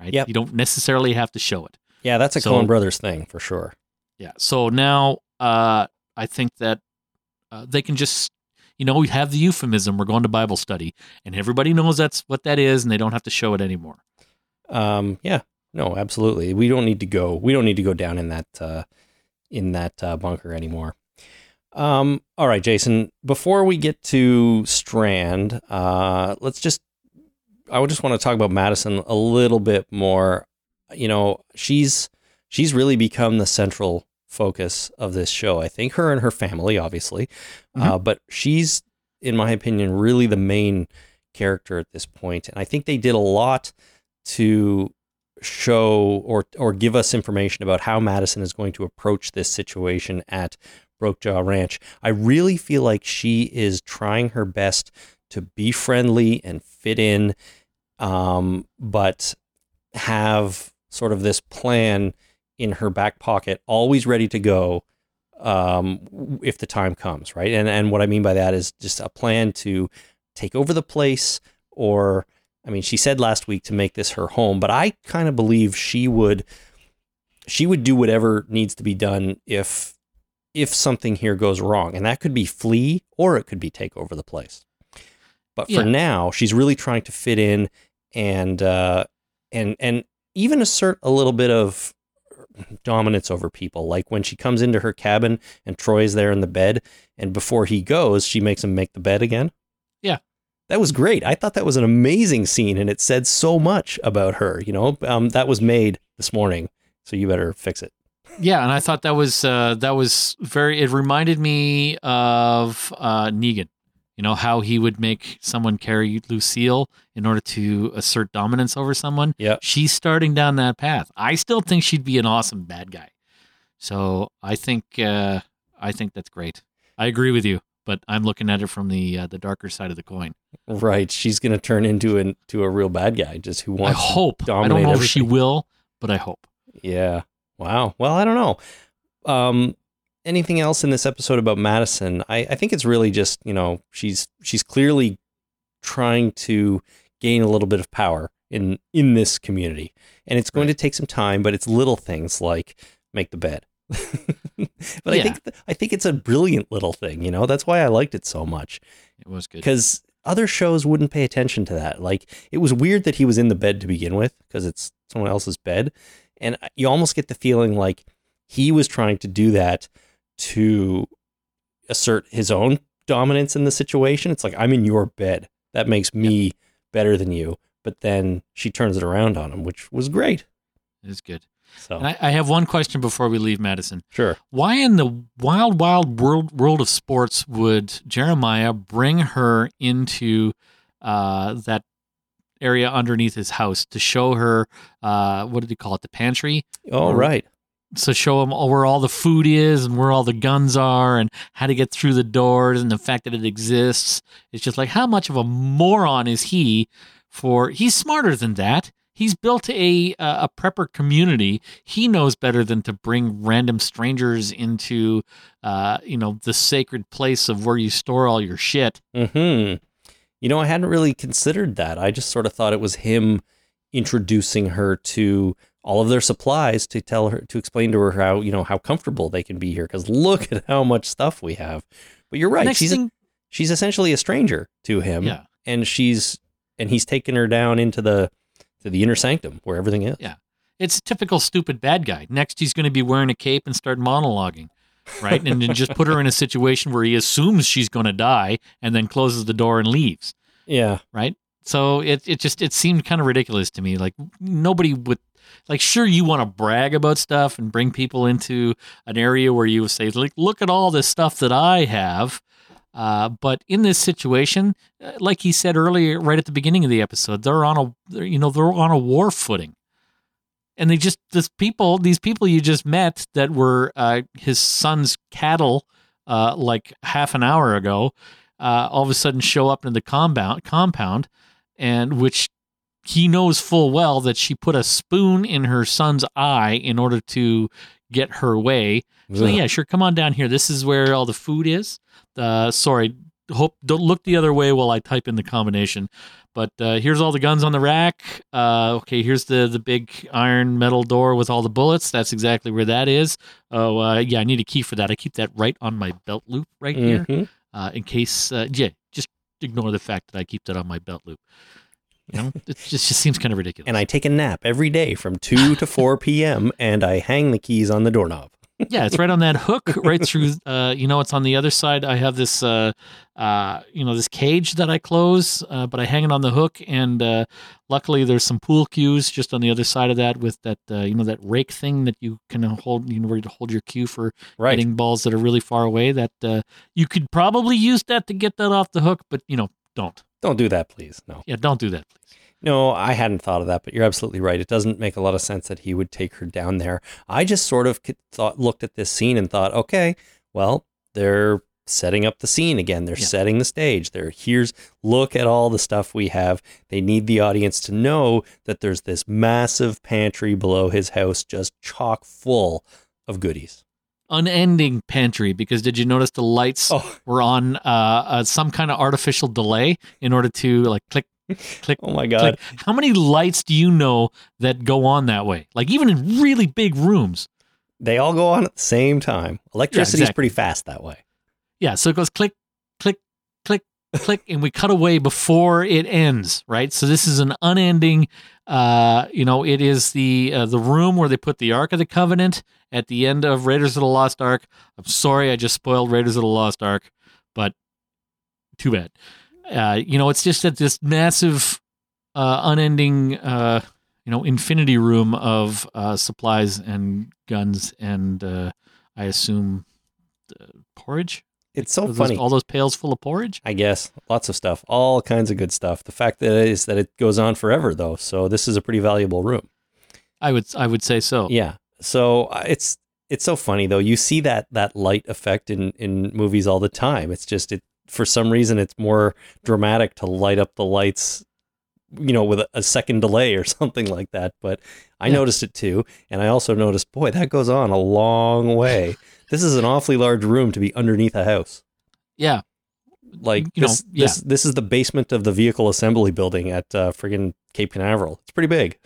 Right? Yep. You don't necessarily have to show it. Yeah, that's a So- Coen Brothers thing for sure. Yeah. So now uh, I think that uh, they can just, you know, we have the euphemism. We're going to Bible study, and everybody knows that's what that is, and they don't have to show it anymore. Um, yeah, no, absolutely. We don't need to go. We don't need to go down in that uh, in that uh, bunker anymore. Um, all right, Jason. Before we get to Strand, uh, let's just. I would just want to talk about Madison a little bit more. You know, she's she's really become the central focus of this show. I think her and her family, obviously, uh, but she's, in my opinion, really the main character at this point. And I think they did a lot to show or or give us information about how Madison is going to approach this situation at Broke Jaw Ranch. I really feel like she is trying her best to be friendly and fit in, um, but have sort of this plan in her back pocket, always ready to go um, if the time comes, right? And and what I mean by that is just a plan to take over the place or I mean, she said last week to make this her home, but I kind of believe she would she would do whatever needs to be done if if something here goes wrong. And that could be flee or it could be take over the place. But for Yeah. now, she's really trying to fit in and uh and and even assert a little bit of dominance over people. Like when she comes into her cabin and Troy's there in the bed, and before he goes, she makes him make the bed again. Yeah. That was great. I thought that was an amazing scene, and it said so much about her. You know, um, that was made this morning, so you better fix it. Yeah, and I thought that was uh, that was very. It reminded me of uh, Negan. You know how he would make someone carry Lucille in order to assert dominance over someone. Yeah. she's starting down that path. I still think she'd be an awesome bad guy. So I think uh, I think that's great. I agree with you, but I'm looking at it from the uh, the darker side of the coin. Right. She's going to turn into an to a real bad guy, just who I wants. to hope. I don't dominate know if she will, but I hope. Yeah. Wow. Well, I don't know. Um, anything else in this episode about Madison? I, I think it's really just you know she's she's clearly trying to gain a little bit of power in in this community, and it's going to take some time. But it's little things like make the bed. but I Yeah. think I think it's a brilliant little thing. You know that's why I liked it so much It was good. because other shows wouldn't pay attention to that. Like it was weird that he was in the bed to begin with because it's someone else's bed, and you almost get the feeling like he was trying to do that to assert his own dominance in the situation. It's like I'm in your bed. That makes me better than you. But then she turns it around on him, which was great. It is good. So I, I have one question before we leave Madison. sure. Why in the wild, wild world world of sports would Jeremiah bring her into uh, that area underneath his house to show her uh, what did he call it, the pantry? All Or- right. So show him where all the food is and where all the guns are and how to get through the doors and the fact that it exists. It's just like how much of a moron is he? For he's smarter than that. He's built a a prepper community. He knows better than to bring random strangers into, uh, you know, the sacred place of where you store all your shit. Hmm. You know, I hadn't really considered that. I just sort of thought it was him introducing her to all of their supplies to tell her to explain to her how you know how comfortable they can be here. Because look at how much stuff we have. But you're right. Next she's thing, she's essentially a stranger to him. yeah, and she's and he's taken her down into the to the inner sanctum where everything is. Yeah. it's a typical stupid bad guy. Next, he's going to be wearing a cape and start monologuing, right? and then just put her in a situation where he assumes she's going to die and then closes the door and leaves, Yeah. right? So it it just it seemed kind of ridiculous to me. Like nobody would like sure you want to brag about stuff and bring people into an area where you say like look at all this stuff that I have. Uh, but in this situation, uh, like he said earlier, right at the beginning of the episode, they're on a you know they're on a war footing, and they just this people these people you just met that were uh, his son's cattle, uh, like half an hour ago, uh, all of a sudden show up in the compound compound, and which he knows full well that she put a spoon in her son's eye in order to get her way. So Ugh. yeah, sure, come on down here. This is where all the food is. Uh, sorry, hope don't look the other way while I type in the combination. But uh, here's all the guns on the rack. Uh, okay, here's the the big iron metal door with all the bullets. That's exactly where that is. Oh uh, yeah, I need a key for that. I keep that right on my belt loop right here, Mhm. uh, in case. Uh, yeah, just ignore the fact that I keep that on my belt loop. You know, it just just seems kind of ridiculous. And I take a nap every day from 2 to 4 p.m. and I hang the keys on the doorknob. Yeah, it's right on that hook, right through. Uh, you know, it's on the other side. I have this, uh, uh, you know, this cage that I close, uh, but I hang it on the hook, and uh, luckily there's some pool cues just on the other side of that with that, uh, you know, that rake thing that you can hold, you know, where you hold your cue for Right. hitting balls that are really far away. That uh, you could probably use that to get that off the hook, but you know, don't. Don't do that, please. No. Yeah, don't do that, please. No, I hadn't thought of that, but you're absolutely right. It doesn't make a lot of sense that he would take her down there. I just sort of thought, looked at this scene and thought, okay, well, they're setting up the scene again. They're Yeah. setting the stage. They're here's look at all the stuff we have. They need the audience to know that there's this massive pantry below his house, just chock full of goodies. Unending pantry because did you notice the lights Oh, were on uh, uh, some kind of artificial delay in order to like click, click, oh my click. God. How many lights do you know that go on that way? Like even in really big rooms. They all go on at the same time. Electricity's exactly. pretty fast that way. Yeah, so it goes click, click, click, click, and we cut away before it ends, right? So this is an unending. Uh, you know, it is the uh, the room where they put the Ark of the Covenant at the end of Raiders of the Lost Ark. I'm sorry, I just spoiled Raiders of the Lost Ark, but too bad. Uh, you know, it's just that this massive, uh, unending, uh, you know, infinity room of uh, supplies and guns and I assume porridge. It's so those- funny. all those pails full of porridge. I guess lots of stuff, all kinds of good stuff. The fact that is that it goes on forever, though. So this is a pretty valuable room. I would I would say so. Yeah. So uh, it's it's so funny though. You see that that light effect in in movies all the time. It's just it for some reason it's more dramatic to light up the lights, you know, with a, a second delay or something like that. But I Yeah. noticed it too, and I also noticed, boy, that goes on a long way. This is an awfully large room to be underneath a house. Yeah. Like You know, this, yeah. this, this is the basement of the vehicle assembly building at uh, friggin' Cape Canaveral. It's pretty big.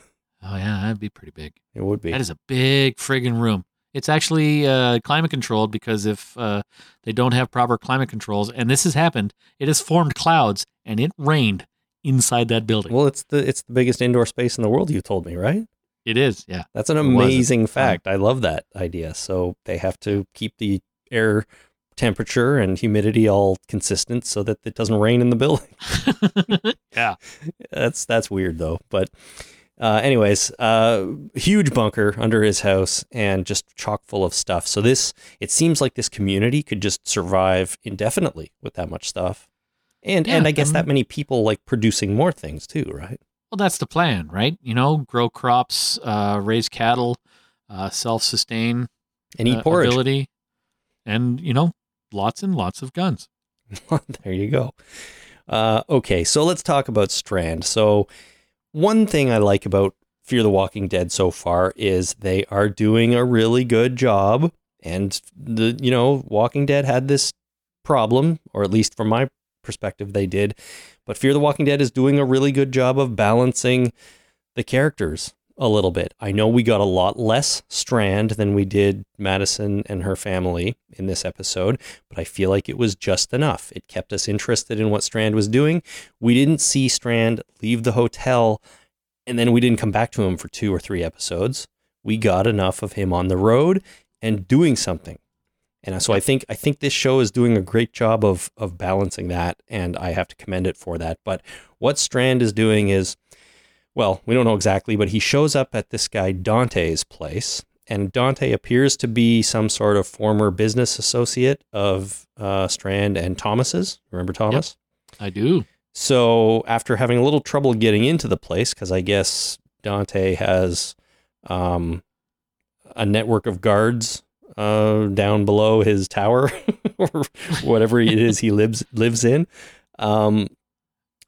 Oh yeah, that'd be pretty big. It would be. That is a big friggin' room. It's actually uh, climate controlled because if uh, they don't have proper climate controls, and this has happened, it has formed clouds and it rained inside that building. well, it's the it's the biggest indoor space in the world. You told me, right? It is, yeah. That's an It was at amazing fact. I love that idea. So they have to keep the air temperature and humidity all consistent so that it doesn't rain in the building. yeah. That's that's weird though. But uh, anyways, uh, huge bunker under his house and just chock full of stuff. So this it seems like this community could just survive indefinitely with that much stuff. And Yeah, and I guess I that many people like producing more things too, right? Well, that's the plan, right? You know, grow crops, uh, raise cattle, uh, self-sustain And eat uh, porridge. ability, and you know, lots and lots of guns. there you go. Uh, okay, so let's talk about Strand. So, one thing I like about Fear the Walking Dead so far is they are doing a really good job. And the you know, Walking Dead had this problem, or at least from my perspective, they did. But Fear the Walking Dead is doing a really good job of balancing the characters a little bit. I know we got a lot less Strand than we did Madison and her family in this episode, but I feel like it was just enough. It kept us interested in what Strand was doing. We didn't see Strand leave the hotel and then we didn't come back to him for two or three episodes. We got enough of him on the road and doing something. And so I think I think this show is doing a great job of of balancing that, and I have to commend it for that. But what Strand is doing is, well, we don't know exactly, but he shows up at this guy Dante's place, and Dante appears to be some sort of former business associate of uh, Strand and Thomas's. Remember Thomas? I do. So after having a little trouble getting into the place, because I guess Dante has um, a network of guards uh, down below his tower or whatever it is he lives lives in. Um,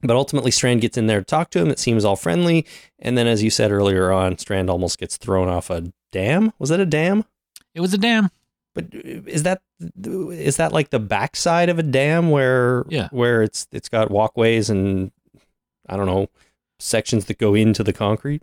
but ultimately, Strand gets in there to talk to him. It seems all friendly, and then, as you said earlier on, Strand almost gets thrown off a dam. Was that a dam? It was a dam. But is that is that like the backside of a dam where Yeah. where it's it's got walkways and I don't know sections that go into the concrete?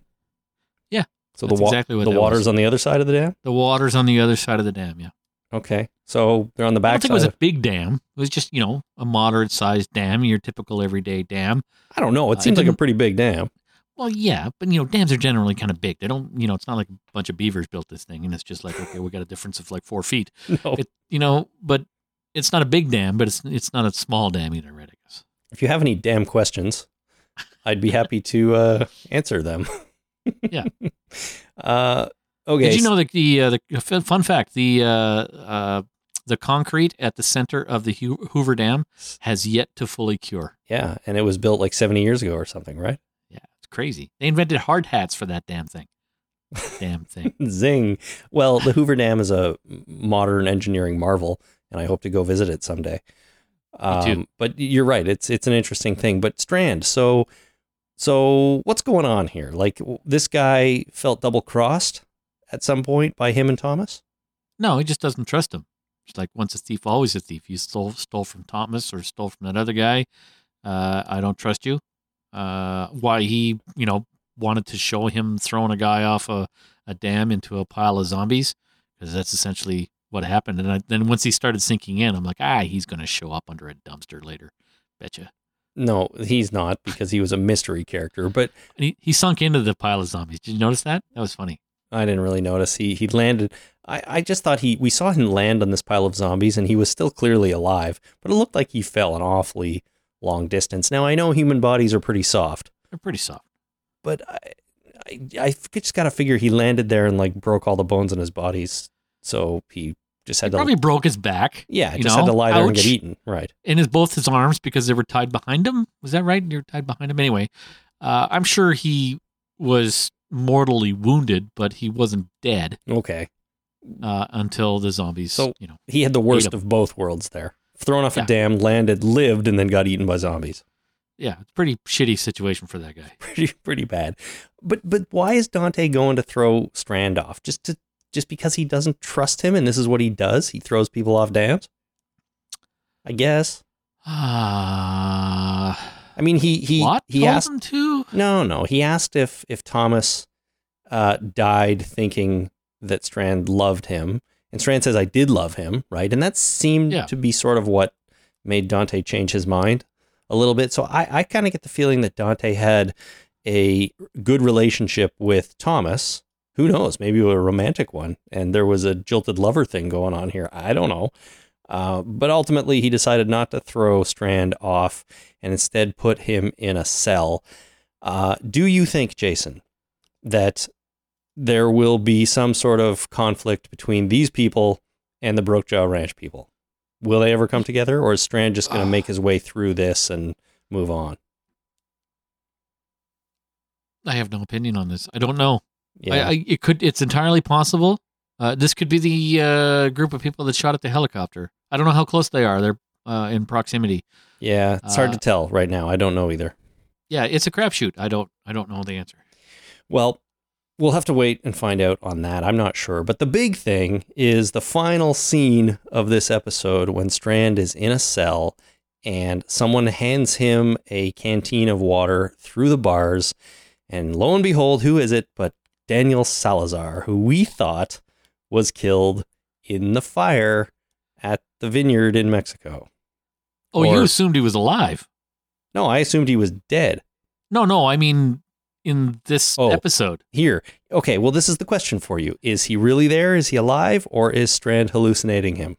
So that's the wa- exactly what the water's was. on the other side of the dam. The water's on the other side of the dam. Yeah. Okay, so they're on the back. I don't think it was a big dam. It was just you know a moderate sized dam, your typical everyday dam. I don't know. It uh, seems it like a pretty big dam. Well, yeah, but you know, dams are generally kind of big. They don't, you know, it's not like a bunch of beavers built this thing, and it's just like, okay, we got a difference of like four feet. No. It, you know, but it's not a big dam, but it's it's not a small dam either, right? I guess. If you have any dam questions, I'd be happy to uh, answer them. Yeah. Uh, okay. Did you know that the uh, the fun fact the uh, uh, the concrete at the center of the Hoover Dam has yet to fully cure. Yeah, and it was built like 70 years ago or something, right? Yeah, it's crazy. They invented hard hats for that damn thing. damn thing. Zing. Well, the Hoover Dam is a modern engineering marvel, and I hope to go visit it someday. Um, too. but you're right; it's it's an interesting thing. But Strand, so so what's going on here? Like this guy felt double crossed at some point by him and Thomas. No, he just doesn't trust him. It's like once a thief, always a thief. You stole stole from Thomas or stole from that other guy. Uh, I don't trust you. Uh, why he, you know, wanted to show him throwing a guy off a, a dam into a pile of zombies because that's essentially what happened. And I, then once he started sinking in, I'm like, ah, he's going to show up under a dumpster later. Betcha. No, he's not because he was a mystery character. But And he, he sunk into the pile of zombies. Did you notice that? That was funny. I didn't really notice. He he landed. I, I just thought he we saw him land on this pile of zombies and he was still clearly alive, but it looked like he fell an awfully long distance. Now I know human bodies are pretty soft, They're pretty soft. but I I, I just got to figure he landed there and like broke all the bones in his bodies, so he just He had to probably broke his back. yeah just had to lie there and get eaten. Right. in his both his arms because they were tied behind him. Was that right? You're tied behind him anyway. Uh, I'm sure he was mortally wounded, but he wasn't dead Okay. uh, until the zombies. So- you know, He had the worst of both worlds there. Thrown off Yeah. a dam, landed, lived, and then got eaten by zombies. yeah, it's pretty shitty situation for that guy. pretty pretty bad. But but why is Dante going to throw Strand off? Just to just because he doesn't trust him and this is what he does? He throws people off dams? I guess. Ah, I mean he he what? he told asked him to? No, no. He asked if if Thomas uh, died thinking that Strand loved him. And Strand says I did love him, right? And that seemed Yeah. to be sort of what made Dante change his mind a little bit. So I, I kind of get the feeling that Dante had a good relationship with Thomas. Who knows? Maybe a romantic one. And there was a jilted lover thing going on here. I don't know. Uh, but ultimately, he decided not to throw Strand off and instead put him in a cell. Uh, do you think, Jason, that there will be some sort of conflict between these people and the Broke Jaw Ranch people? Will they ever come together, or is Strand just going to make his way through this and move on? I have no opinion on this. I don't know. Yeah. I, I, it could. It's entirely possible. Uh, this could be the uh, group of people that shot at the helicopter. I don't know how close they are. They're uh, in proximity. yeah, it's hard uh, to tell right now. I don't know either. Yeah, it's a crapshoot. I don't. I don't know the answer. Well, we'll have to wait and find out on that. I'm not sure. But the big thing is the final scene of this episode when Strand is in a cell and someone hands him a canteen of water through the bars. And lo and behold, who is it but Daniel Salazar, who we thought was killed in the fire at the vineyard in Mexico. Oh, you assumed he was alive. No, I assumed he was dead. No, no. I mean, in this Oh. episode, Here. Okay, well, this is the question for you. Is he really there? Is he alive? Or is Strand hallucinating him?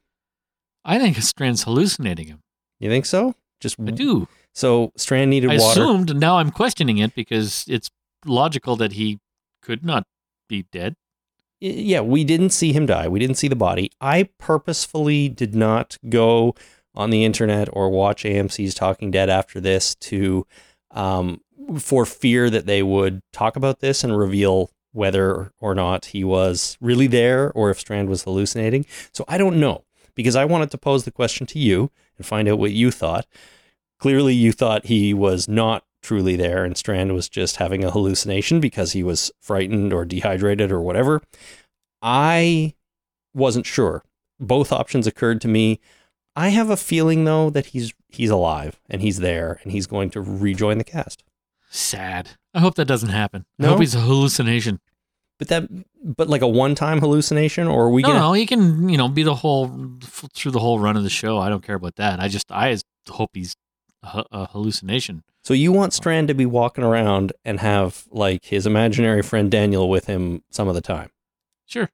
I think Strand's hallucinating him. You think so? Just I do. So Strand needed water. I water. assumed, now I'm questioning it because it's logical that he could not be dead. Yeah, we didn't see him die. We didn't see the body. I purposefully did not go on the internet or watch AMC's Talking Dead after this to, um, for fear that they would talk about this and reveal whether or not he was really there or if Strand was hallucinating. So I don't know because I wanted to pose the question to you and find out what you thought. Clearly, you thought he was not truly there and Strand was just having a hallucination because he was frightened or dehydrated or whatever. I wasn't sure. Both options occurred to me. I have a feeling though that he's he's alive and he's there and he's going to rejoin the cast. Sad. I hope that doesn't happen. I hope he's a hallucination. But that but like a one-time hallucination or are we no, to no, he can, you know, be the whole through the whole run of the show. I don't care about that. I just, I hope he's a hallucination. So you want Strand to be walking around and have like his imaginary friend Daniel with him some of the time. Sure.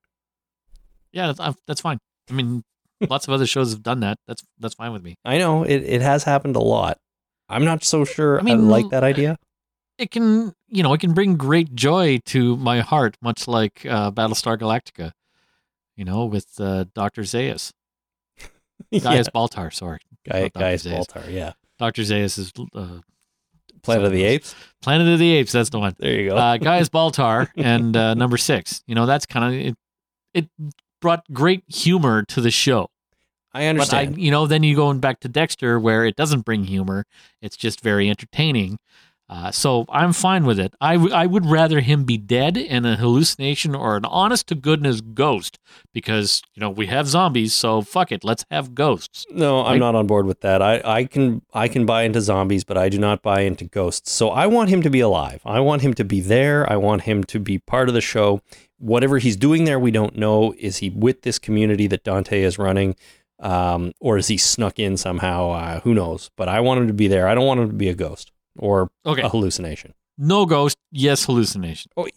Yeah, that's, that's fine. I mean, lots of other shows have done that. That's that's fine with me. I know it, it has happened a lot. I'm not so sure I, I mean, like that idea. It can, you know, it can bring great joy to my heart, much like uh, Battlestar Galactica. You know, with uh, Doctor Zaius, yeah, Baltar. Sorry, Guy, not Dr. Gaius Zaius. Baltar, yeah. Doctor Zaius is uh, Planet of the Apes. Planet of the Apes. That's the one. There you go. uh, Gaius Baltar and uh, number six. You know, that's kind of it. It brought great humor to the show. I But I, understand. you know, then you going back to Dexter, where it doesn't bring humor. It's just very entertaining. Uh, so I'm fine with it. I, w- I would rather him be dead and a hallucination or an honest to goodness ghost because, you know, we have zombies. So fuck it. Let's have ghosts. No, I'm not on board with that. I, I can I can buy into zombies, but I do not buy into ghosts. So I want him to be alive. I want him to be there. I want him to be part of the show. Whatever he's doing there, we don't know. Is he with this community that Dante is running, um, or is he snuck in somehow? Uh, who knows? But I want him to be there. I don't want him to be a ghost or Okay. a hallucination. No ghost. Yes, hallucination. Oh,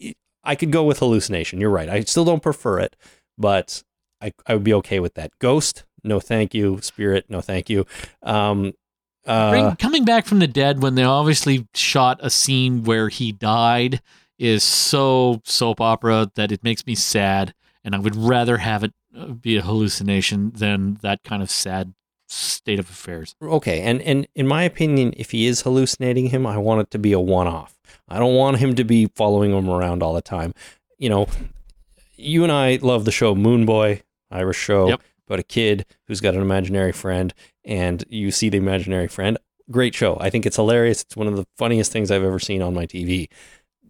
I could go with hallucination. You're right. I still don't prefer it, but I, I would be okay with that. Ghost, no thank you. Spirit, no thank you. Um, uh, Bring, coming back from the dead when they obviously shot a scene where he died is so soap opera that it makes me sad, and I would rather have it uh, be a hallucination than that kind of sad state of affairs. okay, and and in my opinion, if he is hallucinating him, I want it to be a one-off. I don't want him to be following him around all the time. You know, you and I love the show Moone Boy, Irish show Yep. about a kid who's got an imaginary friend, and you see the imaginary friend. Great show. I think it's hilarious. It's one of the funniest things I've ever seen on my TV.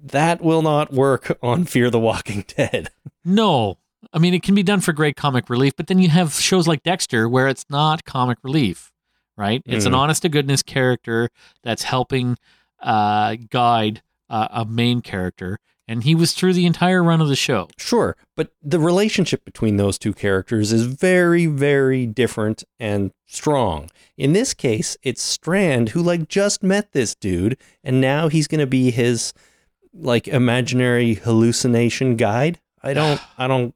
That will not work on Fear the Walking Dead. No, I mean it can be done for great comic relief, but then you have shows like Dexter where it's not comic relief, right? It's an Mhm. honest to goodness character that's helping uh, guide uh, a main character, and he was through the entire run of the show. Sure, but the relationship between those two characters is very, very different and strong. In this case, it's Strand who like just met this dude, and now he's going to be his like imaginary hallucination guide. I don't, I don't,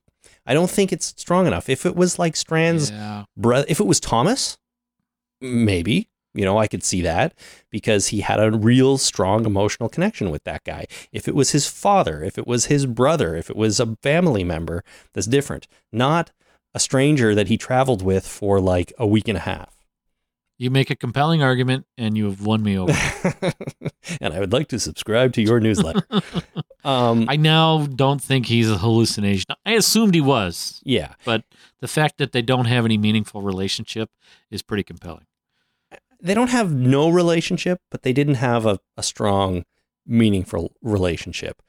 I don't think it's strong enough. If it was like Strand's Yeah. brother, if it was Thomas, maybe you know I could see that because he had a real strong emotional connection with that guy. If it was his father, if it was his brother, if it was a family member, that's different. Not a stranger that he traveled with for like a week and a half. You make a compelling argument, and you have won me over. and I would like to subscribe to your newsletter. um, I now don't think he's a hallucination. I assumed he was, yeah, but the fact that they don't have any meaningful relationship is pretty compelling. they don't have no relationship, but they didn't have a, a strong, meaningful relationship.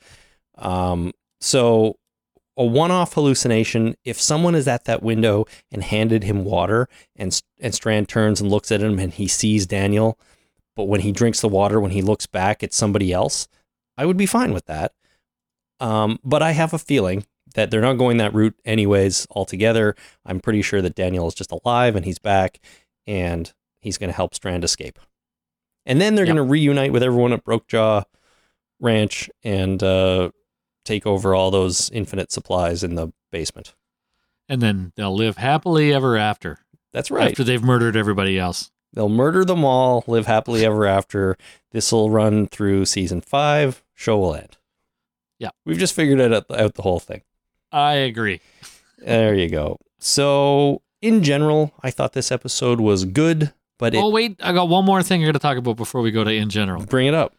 Um, so, a one off hallucination, if someone is at that window and handed him water and, and Strand turns and looks at him and he sees Daniel, but when he drinks the water, when he looks back, it's somebody else, I would be fine with that. Um, but I have a feeling that they're not going that route anyways altogether. I'm pretty sure that Daniel is just alive and he's back and he's going to help Strand escape. And then they're Yep. going to reunite with everyone at Broke Jaw Ranch and uh, take over all those infinite supplies in the basement. And then they'll live happily ever after, That's right. after they've murdered everybody else. They'll murder them all, live happily ever after. This will run through season five. Show will end. Yeah. We've just figured it out, out the whole thing. I agree. There you go. So, in general, I thought this episode was good, but it oh wait, I got one more thing I got to talk about before we go to in general. bring it up.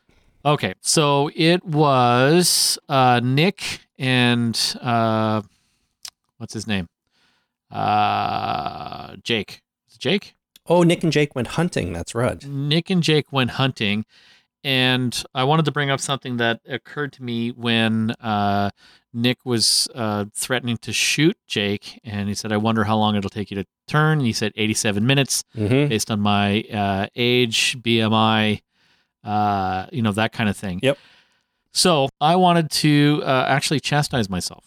Okay, so it was uh, Nick and uh, what's his name? Uh, Jake. Is it Jake? Oh, Nick and Jake went hunting. That's right. Nick and Jake went hunting, and I wanted to bring up something that occurred to me when uh, Nick was uh, threatening to shoot Jake, and he said, "I wonder how long it'll take you to turn." And he said, "87 minutes." Mm-hmm. based on my uh, age, BMI, uh, you know, that kind of thing. Yep. So I wanted to uh, actually chastise myself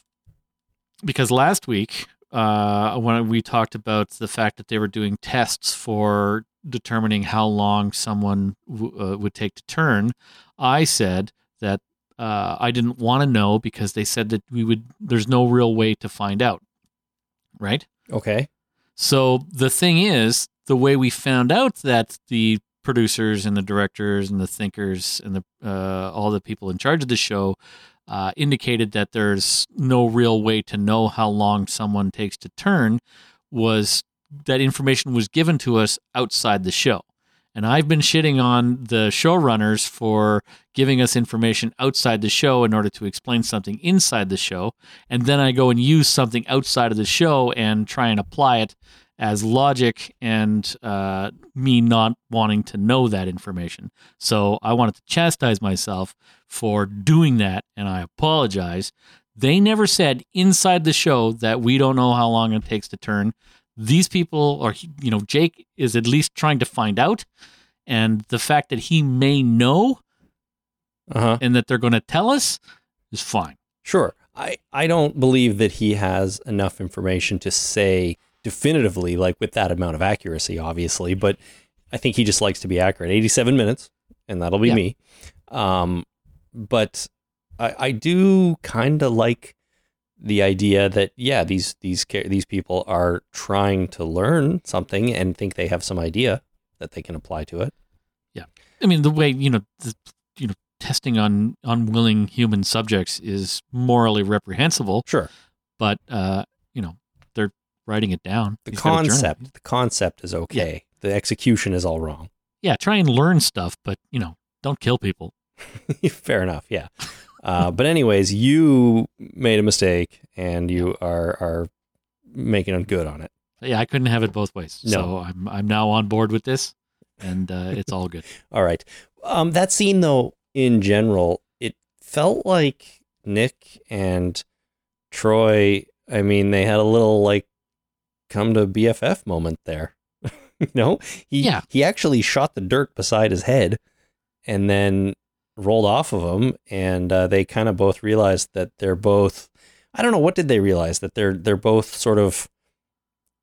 because last week, uh, when we talked about the fact that they were doing tests for determining how long someone w- uh, would take to turn, I said that uh, I didn't want to know because they said that we would. There's no real way to find out, right? Okay. So the thing is, the way we found out that the producers and the directors and the thinkers and the uh, all the people in charge of the show uh, indicated that there's no real way to know how long someone takes to turn was that information was given to us outside the show. And I've been shitting on the showrunners for giving us information outside the show in order to explain something inside the show. And then I go and use something outside of the show and try and apply it as logic and uh, me not wanting to know that information. So I wanted to chastise myself for doing that, and I apologize. They never said inside the show that we don't know how long it takes to turn. These people, are, you know, Jake is at least trying to find out, and the fact that he may know Uh huh. and that they're going to tell us is fine. Sure. I, I don't believe that he has enough information to say definitively, like with that amount of accuracy, obviously, but I think he just likes to be accurate. 87 minutes, and that'll be Yeah. me. Um, but I, I do kind of like the idea that yeah, these these these people are trying to learn something and think they have some idea that they can apply to it. Yeah, I mean, the way you know, the, you know, testing on unwilling human subjects is morally reprehensible, Sure. but uh, you know, writing it down. The He's got a journal. concept, the concept is okay. The execution is all wrong. yeah, try and learn stuff, but you know, don't kill people. Fair enough. Yeah. Uh, but anyways, you made a mistake, and you are are making good on it. Yeah, I couldn't have it both ways. No. So I'm I'm now on board with this, and uh, it's all good. All right. Um, that scene, though, in general, it felt like Nick and Troy. I mean, they had a little like come to BFF moment there. you know, he Yeah. he actually shot the dirt beside his head, and then rolled off of him, and uh, they kind of both realized that they're both. I don't know what did they realize that they're they're both sort of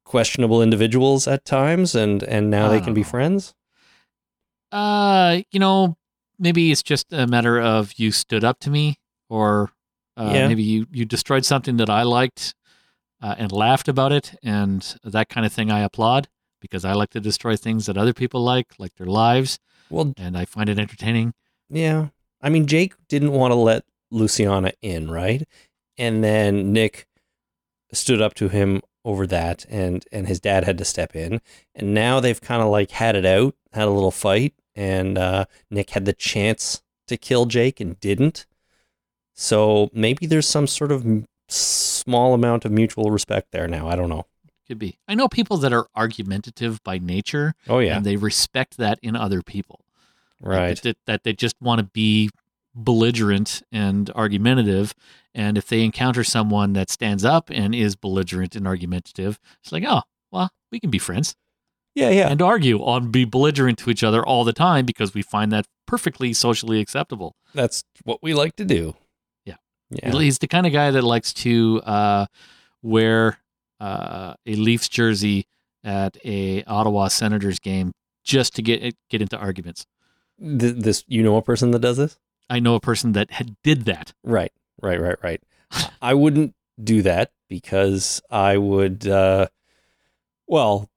questionable individuals at times, and and now they can be friends. Uh, you know, maybe it's just a matter of you stood up to me, or uh, Yeah. maybe you you destroyed something that I liked. Uh, and laughed about it and that kind of thing I applaud because I like to destroy things that other people like, like their lives, Well, and I find it entertaining. yeah. I mean, Jake didn't want to let Luciana in, right? And then Nick stood up to him over that, and and his dad had to step in. And now they've kind of like had it out, had a little fight, and uh, Nick had the chance to kill Jake and didn't. So maybe there's some sort of small amount of mutual respect there now. I don't know. Could be. I know people that are argumentative by nature, Oh yeah, and they respect that in other people. Like, right. that, that they just want to be belligerent and argumentative. And if they encounter someone that stands up and is belligerent and argumentative, it's like, oh, well, we can be friends Yeah, yeah. and argue on be belligerent to each other all the time because we find that perfectly socially acceptable. That's what we like to do. Yeah. He's the kind of guy that likes to uh, wear uh, a Leafs jersey at a Ottawa Senators game just to get get into arguments. Th- this, you know, a person that does this. I know a person that had, did that. Right, right, right, right. I wouldn't do that because I would, uh, well,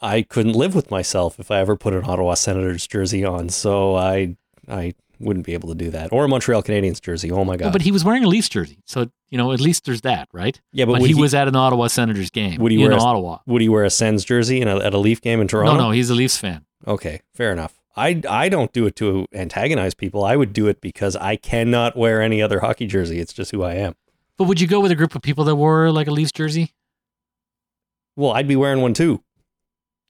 I couldn't live with myself if I ever put an Ottawa Senators jersey on. So I, I wouldn't be able to do that. Or a Montreal Canadiens jersey. Oh my god! but he was wearing a Leafs jersey, so you know at least there's that, right? yeah, but, But, he, he, was at an Ottawa Senators game Would he in wear a- Ottawa. Would he wear a Sens jersey in a, at a Leaf game in Toronto? No, no, he's a Leafs fan. Okay, fair enough. I, I don't do it to antagonize people. I would do it because I cannot wear any other hockey jersey. It's just who I am. But would you go with a group of people that wore like a Leafs jersey? Well, I'd be wearing one too.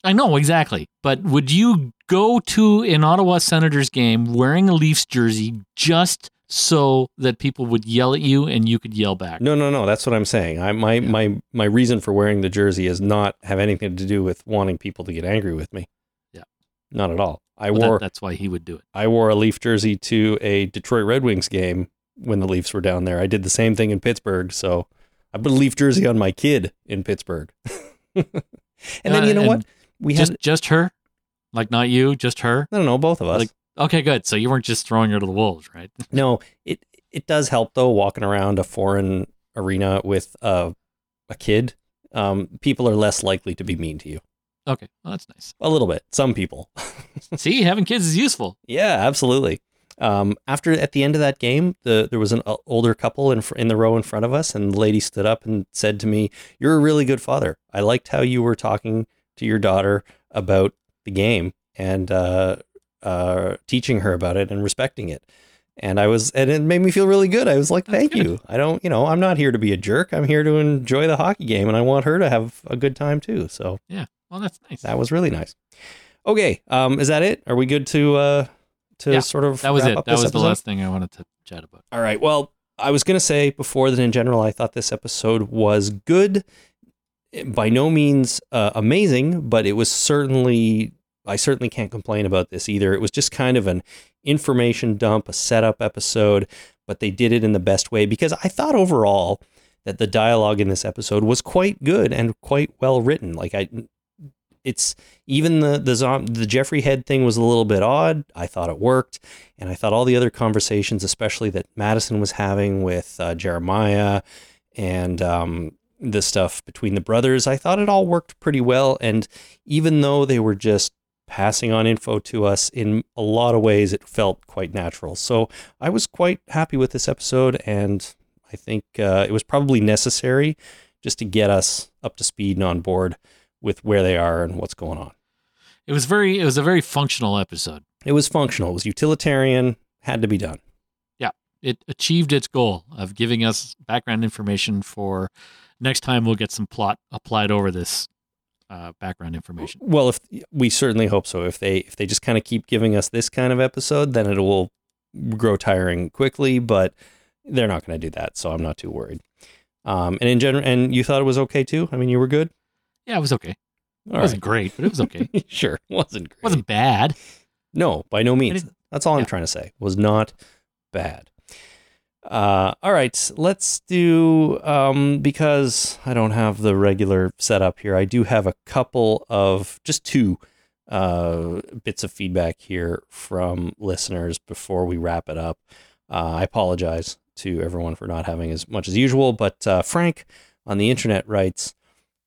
I know exactly, but would you go to an Ottawa Senators game wearing a Leafs jersey just so that people would yell at you and you could yell back? No, no, no. That's what I'm saying. I my Yeah. my my reason for wearing the jersey is not have anything to do with wanting people to get angry with me. Yeah. Not at all. I Well, that- wore that's why he would do it. I wore a Leaf jersey to a Detroit Red Wings game when the Leafs were down there. I did the same thing in Pittsburgh, so I put a Leaf jersey on my kid in Pittsburgh. and then Uh, you know what? We just had just her, like not you, just her. I don't know, both of us. Like- Okay, good. So you weren't just throwing her to the wolves, right? No, it it does help though walking around a foreign arena with a a kid. Um, people are less likely to be mean to you. Okay, well, that's nice. A little bit. Some people. See, having kids is useful. yeah, absolutely. Um, after at the end of that game, the there was an older couple in fr- in the row in front of us, and the lady stood up and said to me, "You're a really good father. I liked how you were talking to your daughter about the game and uh, uh, teaching her about it and respecting it." And I was, and it made me feel really good. I was like, "Thank you." I don't, you know, I'm not here to be a jerk. I'm here to enjoy the hockey game, and I want her to have a good time too. So yeah. Well, that's nice. that was really nice. Okay, um, is that it? Are we good to uh, to Yeah, sort of that was it. That was the last thing I wanted to chat about. All right. Well, I was going to say before that in general, I thought this episode was good. By no means uh, amazing, but it was certainly, I certainly can't complain about this either. It was just kind of an information dump, a setup episode, but they did it in the best way because I thought overall that the dialogue in this episode was quite good and quite well written. Like I, it's even the the the Jeffrey Head thing was a little bit odd. I thought it worked, and I thought all the other conversations, especially that Madison was having with uh, Jeremiah, and um, the stuff between the brothers, I thought it all worked pretty well. And even though they were just passing on info to us in a lot of ways, it felt quite natural. So I was quite happy with this episode, and I think uh, it was probably necessary just to get us up to speed and on board with where they are and what's going on. It was very. It was a very functional episode. It was functional. It was utilitarian. Had to be done. Yeah. It achieved its goal of giving us background information for next time. We'll get some plot applied over this uh, background information. Well, if we certainly hope so. If they if they just kind of keep giving us this kind of episode, then it will grow tiring quickly. But they're not going to do that, so I'm not too worried. Um, and in general, and you thought it was okay too. I mean, you were good. Yeah, it was okay. It All wasn't great, but it was okay. sure, wasn't great. wasn't bad. No, by no means. That's all I'm yeah. trying to say. Was not bad. Uh, all right, let's do um, because I don't have the regular setup here. I do have a couple of just two uh, bits of feedback here from listeners before we wrap it up. Uh, I apologize to everyone for not having as much as usual, but uh, Frank on the internet writes,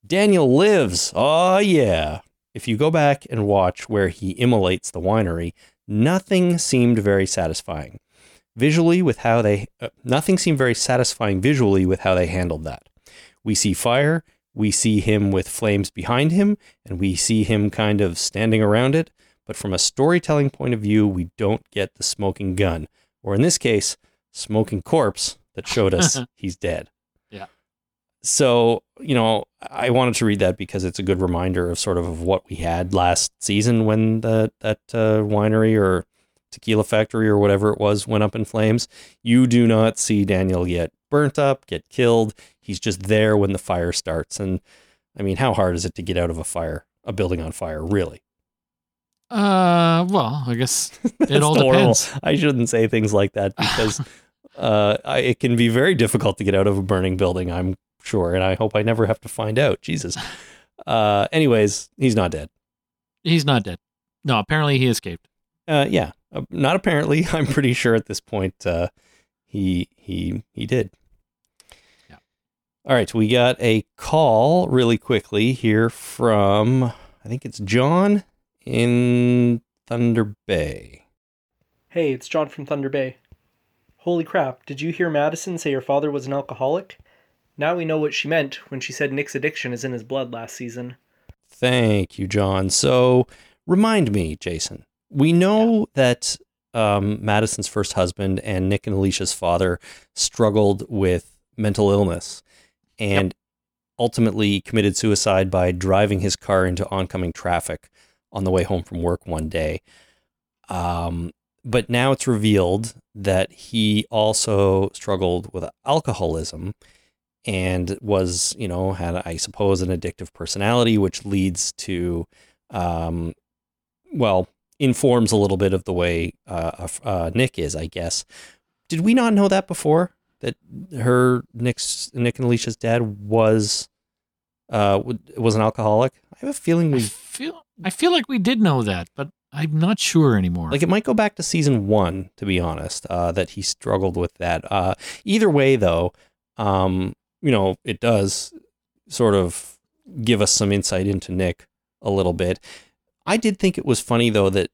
Daniel lives. Oh, yeah. If you go back and watch where he immolates the winery, nothing seemed very satisfying. Visually, with how they, uh, nothing seemed very satisfying visually with how they handled that. We see fire, we see him with flames behind him, and we see him kind of standing around it. But from a storytelling point of view, we don't get the smoking gun, or in this case, smoking corpse that showed us he's dead. Yeah. So, you know, I wanted to read that because it's a good reminder of sort of, of what we had last season when the, that uh, winery or tequila factory or whatever it was went up in flames. You do not see Daniel get burnt up, get killed. He's just there when the fire starts. And I mean, how hard is it to get out of a fire, a building on fire, really? Uh, well, I guess it all depends. I shouldn't say things like that because uh, I, it can be very difficult to get out of a burning building, I'm sure. And I hope I never have to find out. Jesus. Uh, anyways, he's not dead. He's not dead. No, apparently he escaped. Uh, yeah, uh, not apparently. I'm pretty sure at this point uh, he he he did. Yeah. All right, we got a call really quickly here from I think it's John in Thunder Bay. Hey, it's John from Thunder Bay. Holy crap, did you hear Madison say your father was an alcoholic? Now we know what she meant when she said Nick's addiction is in his blood last season. Thank you, John. So remind me, Jason. We know that um, Madison's first husband and Nick and Alicia's father struggled with mental illness and ultimately committed suicide by driving his car into oncoming traffic on the way home from work one day. Um, but now it's revealed that he also struggled with alcoholism and was, you know, had, I suppose, an addictive personality, which leads to, um, well, informs a little bit of the way uh, uh, Nick is, I guess. Did we not know that before? That her Nick's Nick and Alicia's dad was uh was an alcoholic. I have a feeling I we feel I feel like we did know that, but I'm not sure anymore. like it might go back to season one to be honest. Uh, that he struggled with that. Uh, either way, though, um, you know, it does sort of give us some insight into Nick a little bit. I did think it was funny though that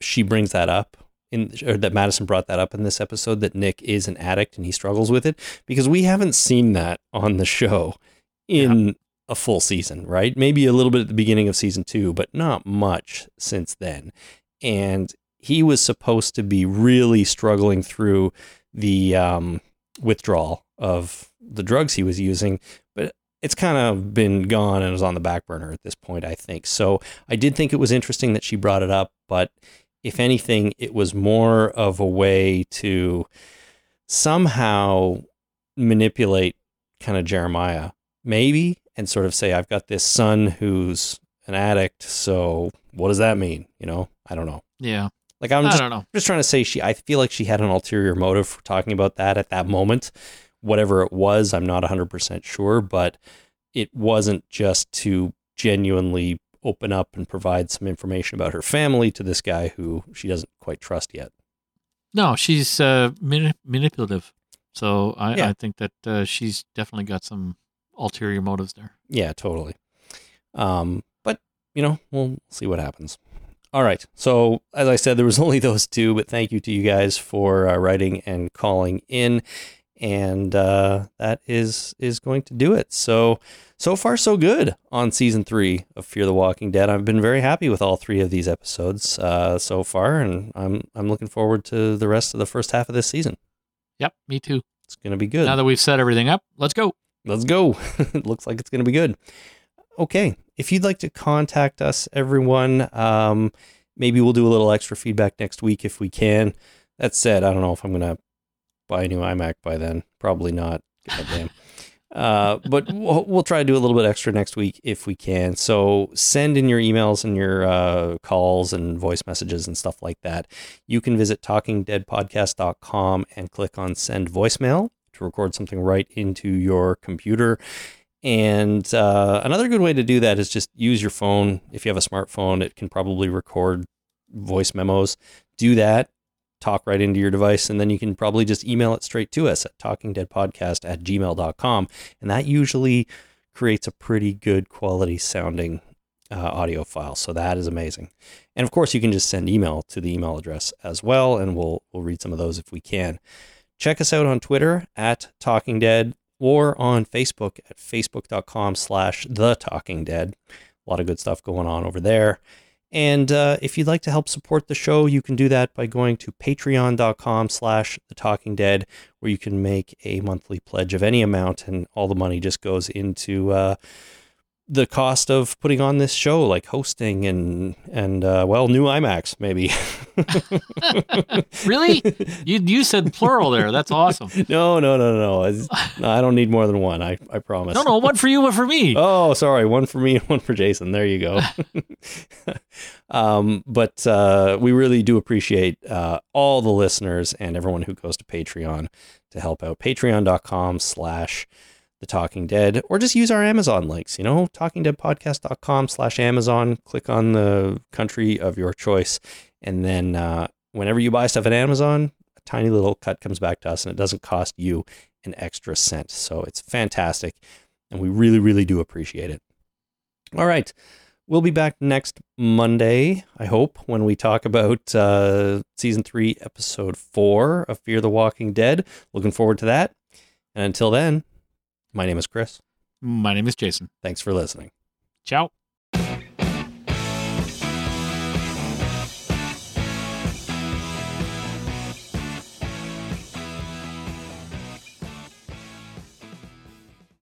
she brings that up in or that Madison brought that up in this episode that Nick is an addict and he struggles with it because we haven't seen that on the show in a full season, right? Maybe a little bit at the beginning of season 2, but not much since then. And he was supposed to be really struggling through the um, withdrawal of the drugs he was using, it's kind of been gone and is on the back burner at this point, I think. So I did think it was interesting that she brought it up, but if anything, it was more of a way to somehow manipulate kind of Jeremiah, maybe, and sort of say, I've got this son who's an addict. So what does that mean? You know, I don't know. yeah, Like I'm I just, don't know. just trying to say she I feel like she had an ulterior motive for talking about that at that moment. Whatever it was, I'm not 100% sure, but it wasn't just to genuinely open up and provide some information about her family to this guy who she doesn't quite trust yet. No, she's uh, mani- manipulative. So I, Yeah. I think that uh, she's definitely got some ulterior motives there. Yeah, totally. Um, but you know, we'll see what happens. All right. So as I said, there was only those two, but thank you to you guys for uh, writing and calling in, and uh, that is is going to do it. So so far so good on season three of Fear the Walking Dead. I've been very happy with all three of these episodes uh, so far, and I'm I'm looking forward to the rest of the first half of this season. Yep, me too. It's going to be good. Now that we've set everything up, let's go. Let's go. it looks like it's going to be good. Okay. If you'd like to contact us, everyone, um, maybe we'll do a little extra feedback next week if we can. That said, I don't know if I'm going to buy a new iMac by then. Probably not. Goddamn. Uh, but we'll, we'll try to do a little bit extra next week if we can. So send in your emails and your uh, calls and voice messages and stuff like that. You can visit talkingdeadpodcast.com and click on send voicemail to record something right into your computer. And uh, another good way to do that is just use your phone. If you have a smartphone, it can probably record voice memos. Do that. Talk right into your device. And then you can probably just email it straight to us at talkingdeadpodcast at gmail.com. And that usually creates a pretty good quality sounding uh, audio file. So that is amazing. And of course, you can just send email to the email address as well, and we'll we'll read some of those if we can. Check us out on Twitter at Talking Dead or on Facebook at facebook.com slash the Talking Dead. A lot of good stuff going on over there. And uh, if you'd like to help support the show, you can do that by going to patreon.com slash the talking dead, where you can make a monthly pledge of any amount, and all the money just goes into uh, the cost of putting on this show, like hosting and and uh, well, new iMacs maybe. really? You you said plural there. That's awesome. no, no, no, no. No. I don't need more than one. I I promise. No, no, one for you, one for me. Oh, sorry, one for me and one for Jason. There you go. um, but uh, we really do appreciate uh, all the listeners and everyone who goes to Patreon to help out. Patreon.com slash the Talking Dead, or just use our Amazon links, you know, talkingdeadpodcast.com slash Amazon. Click on the country of your choice. And then uh, whenever you buy stuff at Amazon, a tiny little cut comes back to us and it doesn't cost you an extra cent. So it's fantastic. And we really, really do appreciate it. All right. We'll be back next Monday, I hope, when we talk about uh, season three, episode four of Fear the Walking Dead. Looking forward to that. And until then, my name is Chris. My name is Jason. Thanks for listening. Ciao.